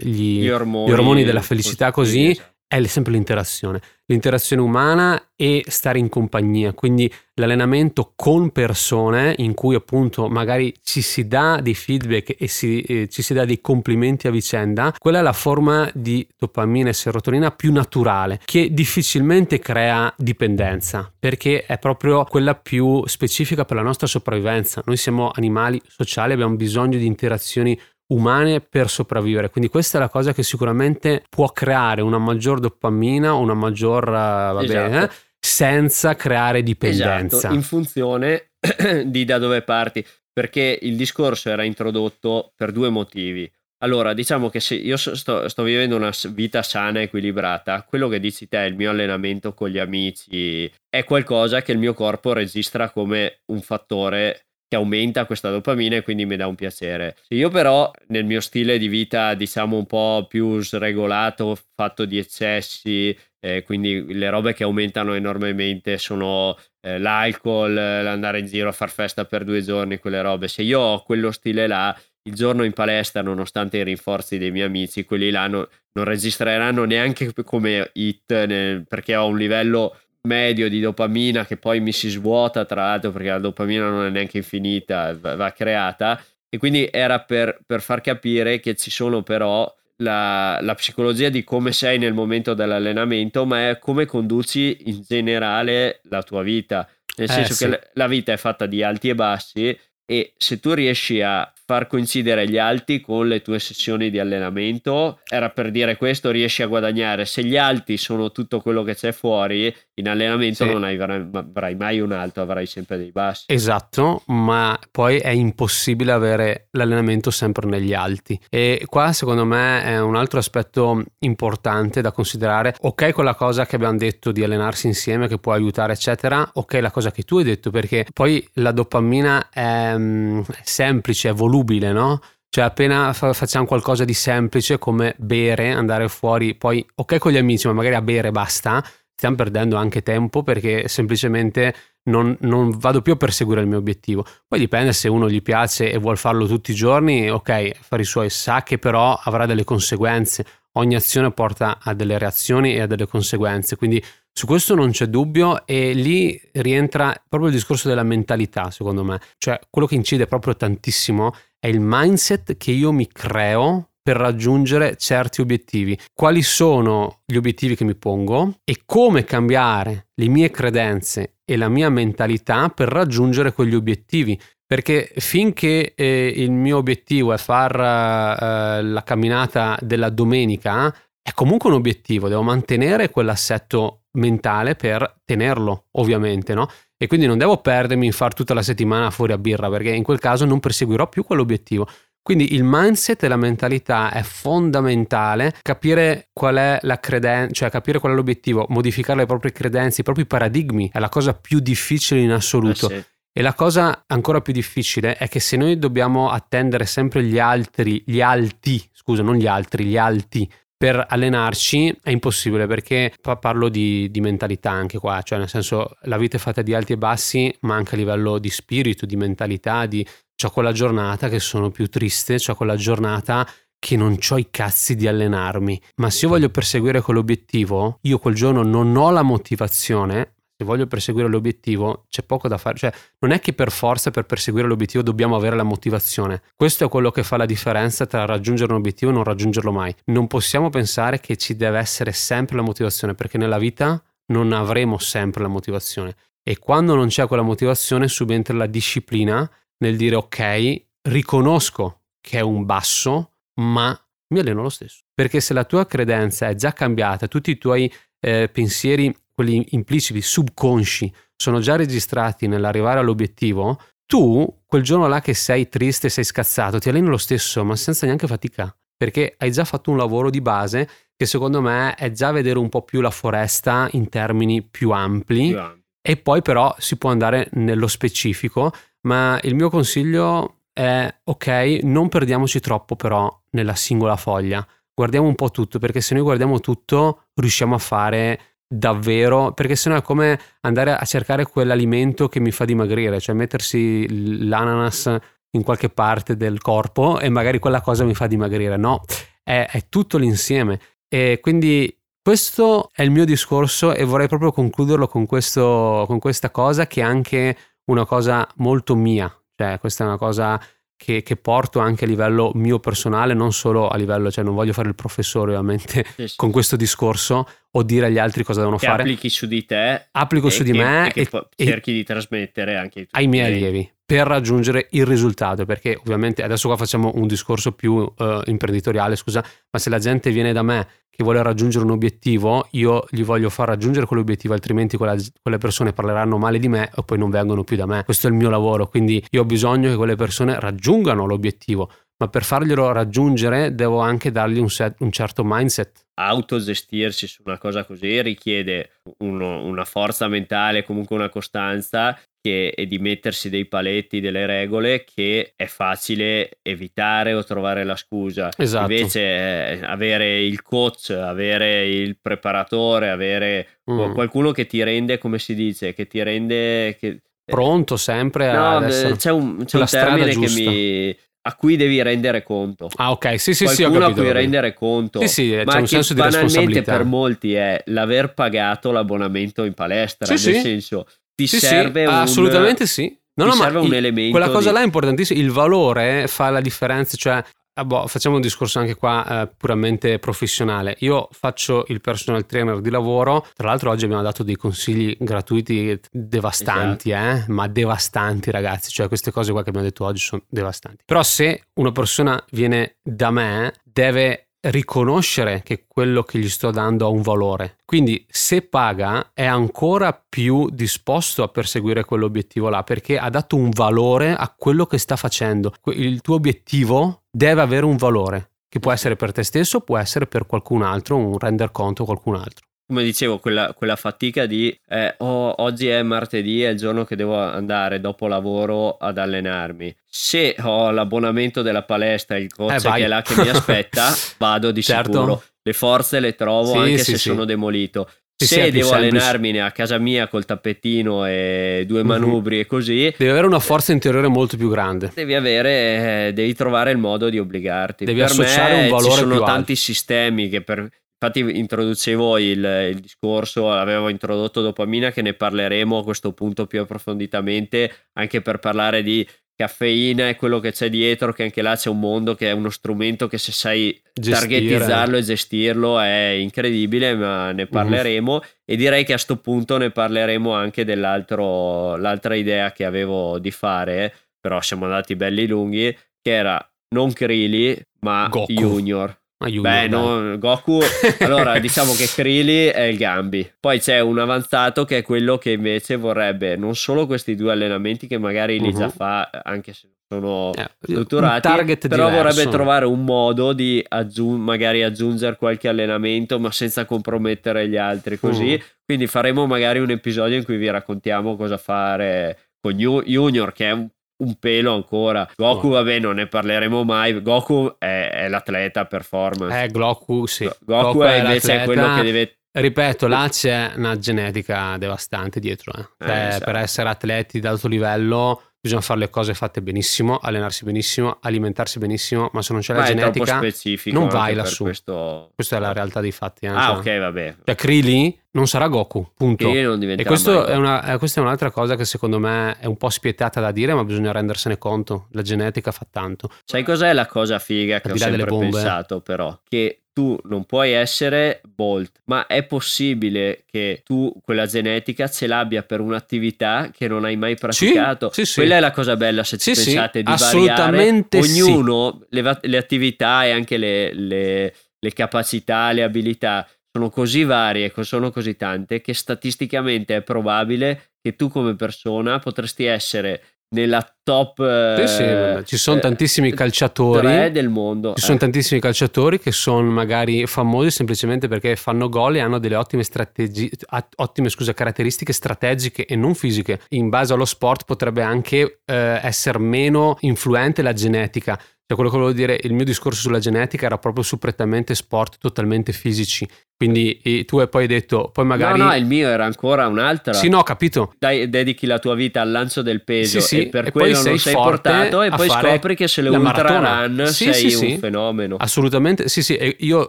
gli, gli ormoni, ormoni della felicità così, esatto è sempre l'interazione, l'interazione umana e stare in compagnia, quindi l'allenamento con persone in cui appunto magari ci si dà dei feedback e si, eh, ci si dà dei complimenti a vicenda, quella è la forma di dopamina e serotonina più naturale che difficilmente crea dipendenza perché è proprio quella più specifica per la nostra sopravvivenza. Noi siamo animali sociali, abbiamo bisogno di interazioni umane per sopravvivere. Quindi questa è la cosa che sicuramente può creare una maggior dopamina, una maggior... Uh, va esatto. bene, senza creare dipendenza. Esatto, in funzione di da dove parti, perché il discorso era introdotto per due motivi. Allora, diciamo che se io sto, sto, vivendo una vita sana e equilibrata, quello che dici te, il mio allenamento con gli amici, è qualcosa che il mio corpo registra come un fattore che aumenta questa dopamina e quindi mi dà un piacere. Io però nel mio stile di vita, diciamo un po' più sregolato, fatto di eccessi, eh, quindi le robe che aumentano enormemente sono eh, l'alcol, l'andare in giro a far festa per due giorni, quelle robe. Se io ho quello stile là, il giorno in palestra, nonostante i rinforzi dei miei amici, quelli là no, non registreranno neanche come hit nel, perché ho un livello medio di dopamina che poi mi si svuota tra l'altro perché la dopamina non è neanche infinita, va, va creata e quindi era per, per, far capire che ci sono però la, la, psicologia di come sei nel momento dell'allenamento ma è come conduci in generale la tua vita nel eh, senso sì. che la vita è fatta di alti e bassi e se tu riesci a far coincidere gli alti con le tue sessioni di allenamento. Era per dire questo, riesci a guadagnare. Se gli alti sono tutto quello che c'è fuori, in allenamento sì. non avrai, avrai mai un alto, avrai sempre dei bassi. Esatto, ma poi è impossibile avere l'allenamento sempre negli alti. E qua secondo me è un altro aspetto importante da considerare. Ok, quella cosa che abbiamo detto di allenarsi insieme che può aiutare, eccetera. Ok, la cosa che tu hai detto, perché poi la dopamina è, è semplice, volubile, no? Cioè appena fa- facciamo qualcosa di semplice come bere, andare fuori, poi ok con gli amici, ma magari a bere basta, stiamo perdendo anche tempo perché semplicemente non, non, vado più a perseguire il mio obiettivo. Poi dipende se uno gli piace e vuole farlo tutti i giorni, ok, fare i suoi, sa che però avrà delle conseguenze. Ogni azione porta a delle reazioni e a delle conseguenze, quindi su questo non c'è dubbio e lì rientra proprio il discorso della mentalità, secondo me. Cioè, quello che incide proprio tantissimo è il mindset che io mi creo per raggiungere certi obiettivi. Quali sono gli obiettivi che mi pongo e come cambiare le mie credenze e la mia mentalità per raggiungere quegli obiettivi. Perché finché eh, il mio obiettivo è far eh, la camminata della domenica, è comunque un obiettivo, devo mantenere quell'assetto mentale per tenerlo, ovviamente, no? E quindi non devo perdermi in far tutta la settimana fuori a birra, perché in quel caso non perseguirò più quell'obiettivo. Quindi il mindset e la mentalità è fondamentale, capire qual è la credenza, cioè capire qual è l'obiettivo, modificare le proprie credenze, i propri paradigmi, è la cosa più difficile in assoluto. Eh sì. E la cosa ancora più difficile è che se noi dobbiamo attendere sempre gli altri, gli alti, scusa, non gli altri, gli alti per allenarci è impossibile perché parlo di, di, mentalità anche qua, cioè nel senso la vita è fatta di alti e bassi, ma anche a livello di spirito, di mentalità, di c'ho quella giornata che sono più triste, c'ho quella giornata che non ho i cazzi di allenarmi, ma se io voglio perseguire quell'obiettivo, io quel giorno non ho la motivazione, se voglio perseguire l'obiettivo c'è poco da fare, cioè non è che per forza per perseguire l'obiettivo dobbiamo avere la motivazione. Questo è quello che fa la differenza tra raggiungere un obiettivo e non raggiungerlo mai. Non possiamo pensare che ci deve essere sempre la motivazione perché nella vita non avremo sempre la motivazione e quando non c'è quella motivazione subentra la disciplina nel dire ok, riconosco che è un basso, ma mi alleno lo stesso. Perché se la tua credenza è già cambiata, tutti i tuoi eh, pensieri quelli impliciti, subconsci, sono già registrati nell'arrivare all'obiettivo, tu quel giorno là che sei triste, sei scazzato, ti alleni lo stesso, ma senza neanche fatica, perché hai già fatto un lavoro di base che secondo me è già vedere un po' più la foresta in termini più ampli. Più ampli. E poi però si può andare nello specifico, ma il mio consiglio è ok, non perdiamoci troppo però nella singola foglia. Guardiamo un po' tutto, perché se noi guardiamo tutto riusciamo a fare davvero, perché sennò è come andare a cercare quell'alimento che mi fa dimagrire, cioè mettersi l'ananas in qualche parte del corpo e magari quella cosa mi fa dimagrire. No, è, è tutto l'insieme. E quindi questo è il mio discorso e vorrei proprio concluderlo con, questo, con questa cosa che è anche una cosa molto mia, cioè questa è una cosa che, che, porto anche a livello mio personale, non solo a livello, cioè non voglio fare il professore ovviamente sì, con questo discorso o dire agli altri cosa devono che fare. applichi su di te. Applico su che, di me e, e cerchi di trasmettere anche ai miei allievi per raggiungere il risultato, perché ovviamente adesso qua facciamo un discorso più uh, imprenditoriale, scusa, ma se la gente viene da me che vuole raggiungere un obiettivo, io gli voglio far raggiungere quell'obiettivo, altrimenti quella, quelle persone parleranno male di me e poi non vengono più da me. Questo è il mio lavoro, quindi io ho bisogno che quelle persone raggiungano l'obiettivo, ma per farglielo raggiungere devo anche dargli un, set, un certo mindset. Autogestirsi su una cosa così richiede uno, una forza mentale, comunque una costanza che, e di mettersi dei paletti, delle regole che è facile evitare o trovare la scusa. Esatto. Invece eh, avere il coach, avere il preparatore, avere mm. qualcuno che ti rende, come si dice, che ti rende... Che, Pronto sempre no, c'è un, c'è un termine che mi, a cui devi rendere conto. Ah, ok, sì, sì, Qualcuno sì, capito. a cui rendere conto. Sì, sì, ma c'è un senso di banalmente per molti è l'aver pagato l'abbonamento in palestra, sì, nel sì. senso ti sì, serve sì, un assolutamente sì. No, no, serve ma un il, elemento quella cosa di... là è importantissima, il valore fa la differenza, cioè Ah, boh, facciamo un discorso anche qua eh, puramente professionale. Io faccio il personal trainer di lavoro, tra l'altro oggi abbiamo dato dei consigli gratuiti devastanti, esatto. eh? ma devastanti ragazzi, cioè queste cose qua che abbiamo detto oggi sono devastanti. Però se una persona viene da me deve riconoscere che quello che gli sto dando ha un valore. Quindi se paga è ancora più disposto a perseguire quell'obiettivo là perché ha dato un valore a quello che sta facendo. Il tuo obiettivo deve avere un valore che può essere per te stesso, può essere per qualcun altro, un render conto qualcun altro come dicevo, quella, quella fatica di eh, oh, oggi è martedì, è il giorno che devo andare dopo lavoro ad allenarmi. Se ho l'abbonamento della palestra, il coach eh, che è là che mi aspetta, vado di certo. sicuro. Le forze le trovo sì, anche sì, se sì. sono demolito. se devo allenarmi a casa mia col tappetino e due mhm. manubri uh-huh. e così, devi avere una forza interiore molto più grande. Devi avere, eh, devi trovare il modo di obbligarti. Devi per associare un valore ci sono tanti alto. sistemi che per Infatti introducevo il, il, discorso, avevo introdotto dopamina che ne parleremo a questo punto più approfonditamente, anche per parlare di caffeina e quello che c'è dietro, che anche là c'è un mondo che è uno strumento che se sai Gestire. targetizzarlo e gestirlo è incredibile, ma ne parleremo mm. e direi che a questo punto ne parleremo anche dell'altra idea che avevo di fare, però siamo andati belli lunghi, che era non Krili ma Goku. Junior. Aiuto, Beh, no, Goku. Allora, diciamo che Krili è il Gambi. Poi c'è un avanzato che è quello che invece vorrebbe non solo questi due allenamenti che magari li uh-huh. già fa, anche se sono eh, strutturati, però diverso. vorrebbe trovare un modo di aggiung- magari aggiungere qualche allenamento, ma senza compromettere gli altri. Così, uh quindi faremo magari un episodio in cui vi raccontiamo cosa fare con Junior, che è un un pelo ancora. Goku, oh. vabbè, non ne parleremo mai. Goku è, è l'atleta performance. Eh, Goku, sì. Goku, Goku è, è invece quello che deve. Ripeto, là c'è una genetica devastante dietro. Eh. Cioè, esatto. Per essere atleti d'alto livello bisogna fare le cose fatte benissimo, allenarsi benissimo, alimentarsi benissimo, ma se non c'è la ma genetica non vai lassù. Questo... Questa è la realtà dei fatti. Eh, ah, ok, vabbè. Cioè, Krillin non sarà Goku, punto. e questo è una, eh, questa è un'altra cosa che secondo me è un po' spietata da dire, ma bisogna rendersene conto. La genetica fa tanto. Sai cos'è la cosa figa che ho sempre pensato, però? Che tu non puoi essere Bolt, ma è possibile che tu quella genetica ce l'abbia per un'attività che non hai mai praticato. Sì, sì, Quella sì. è la cosa bella se ci pensate di assolutamente variare. Ognuno, le, le, attività e anche le, le, le capacità, le abilità sono così varie, sono così tante che statisticamente è probabile che tu come persona potresti essere nella top sì, sì, eh, ci sono tantissimi calciatori del mondo ci sono eh. tantissimi calciatori che sono magari famosi semplicemente perché fanno gol e hanno delle ottime strategie ottime scusa, caratteristiche strategiche e non fisiche in base allo sport potrebbe anche eh, essere meno influente la genetica cioè quello che volevo dire, il mio discorso sulla genetica era proprio su prettamente sport totalmente fisici. Quindi tu hai poi detto, poi magari... No, no, il mio era ancora un'altra. Sì, no, capito. Dai, dedichi la tua vita al lancio del peso sì, sì, e per e quello non sei portato e poi scopri che se le ultra run sì, sei sì, un fenomeno. Assolutamente, sì, sì. E io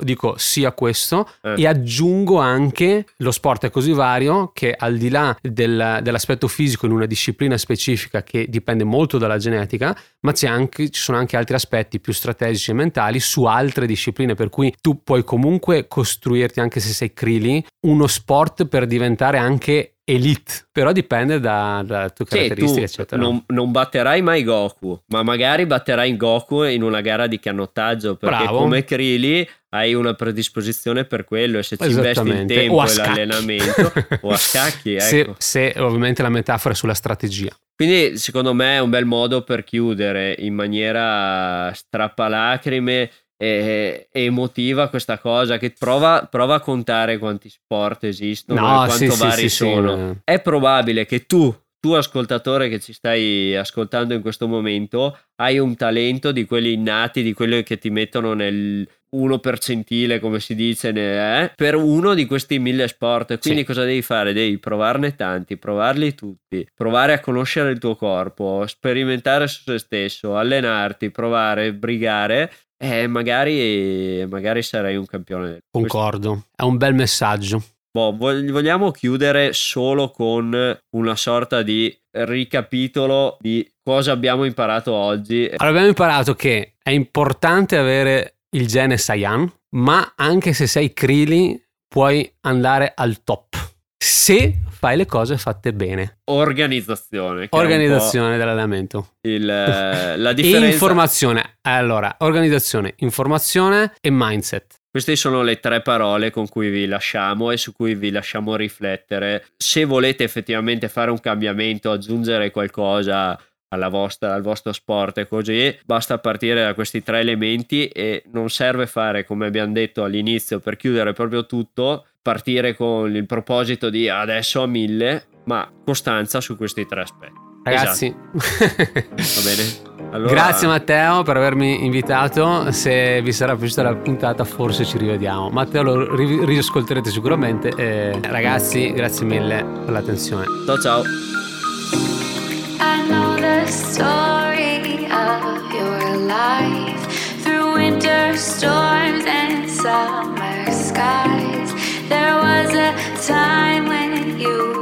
dico sia questo eh. e aggiungo anche lo sport è così vario che al di là del, dell'aspetto fisico in una disciplina specifica che dipende molto dalla genetica, ma anche, ci sono anche altri aspetti più strategici e mentali su altre discipline per cui tu puoi comunque costruirti anche se sei Krili, uno sport per diventare anche elite, però dipende da, da tue caratteristiche, sì, eccetera. Non, non, batterai mai Goku, ma magari batterai Goku in una gara di canottaggio, perché Bravo. come Krili hai una predisposizione per quello e se ci investi il tempo e l'allenamento o a scacchi, ecco. se, se ovviamente la metafora è sulla strategia. Quindi secondo me è un bel modo per chiudere in maniera strappalacrime e emotiva questa cosa che prova, prova, a contare quanti sport esistono no, e quanto sì, vari sì, sono. Sì, è probabile che tu tu ascoltatore che ci stai ascoltando in questo momento hai un talento di quelli innati, di quelli che ti mettono nel uno percentile, come si dice, eh, per uno di questi mille sport. Quindi sì. cosa devi fare? Devi provarne tanti, provarli tutti, provare a conoscere il tuo corpo, sperimentare su se stesso, allenarti, provare, brigare e magari, magari sarai un campione. Concordo, è un bel messaggio. Boh, vogliamo chiudere solo con una sorta di ricapitolo di cosa abbiamo imparato oggi. Allora, abbiamo imparato che è importante avere il gene Saiyan, ma anche se sei Krili puoi andare al top. Se fai le cose fatte bene. Organizzazione. Organizzazione dell'allenamento. Il, la differenza... Informazione. Allora, organizzazione, informazione e mindset. Queste sono le tre parole con cui vi lasciamo e su cui vi lasciamo riflettere. Se volete effettivamente fare un cambiamento, aggiungere qualcosa vostra, al vostro sport e così, basta partire da questi tre elementi e non serve fare, come abbiamo detto all'inizio, per chiudere proprio tutto, partire con il proposito di adesso a mille, ma costanza su questi tre aspetti. Ragazzi, esatto. va bene. Allora... Grazie Matteo per avermi invitato. Se vi sarà piaciuta la puntata, forse ci rivediamo. Matteo lo ri- riascolterete sicuramente. Eh, ragazzi, grazie mille per l'attenzione. Ciao ciao. story of your life through winter storms and summer skies. There was a time when you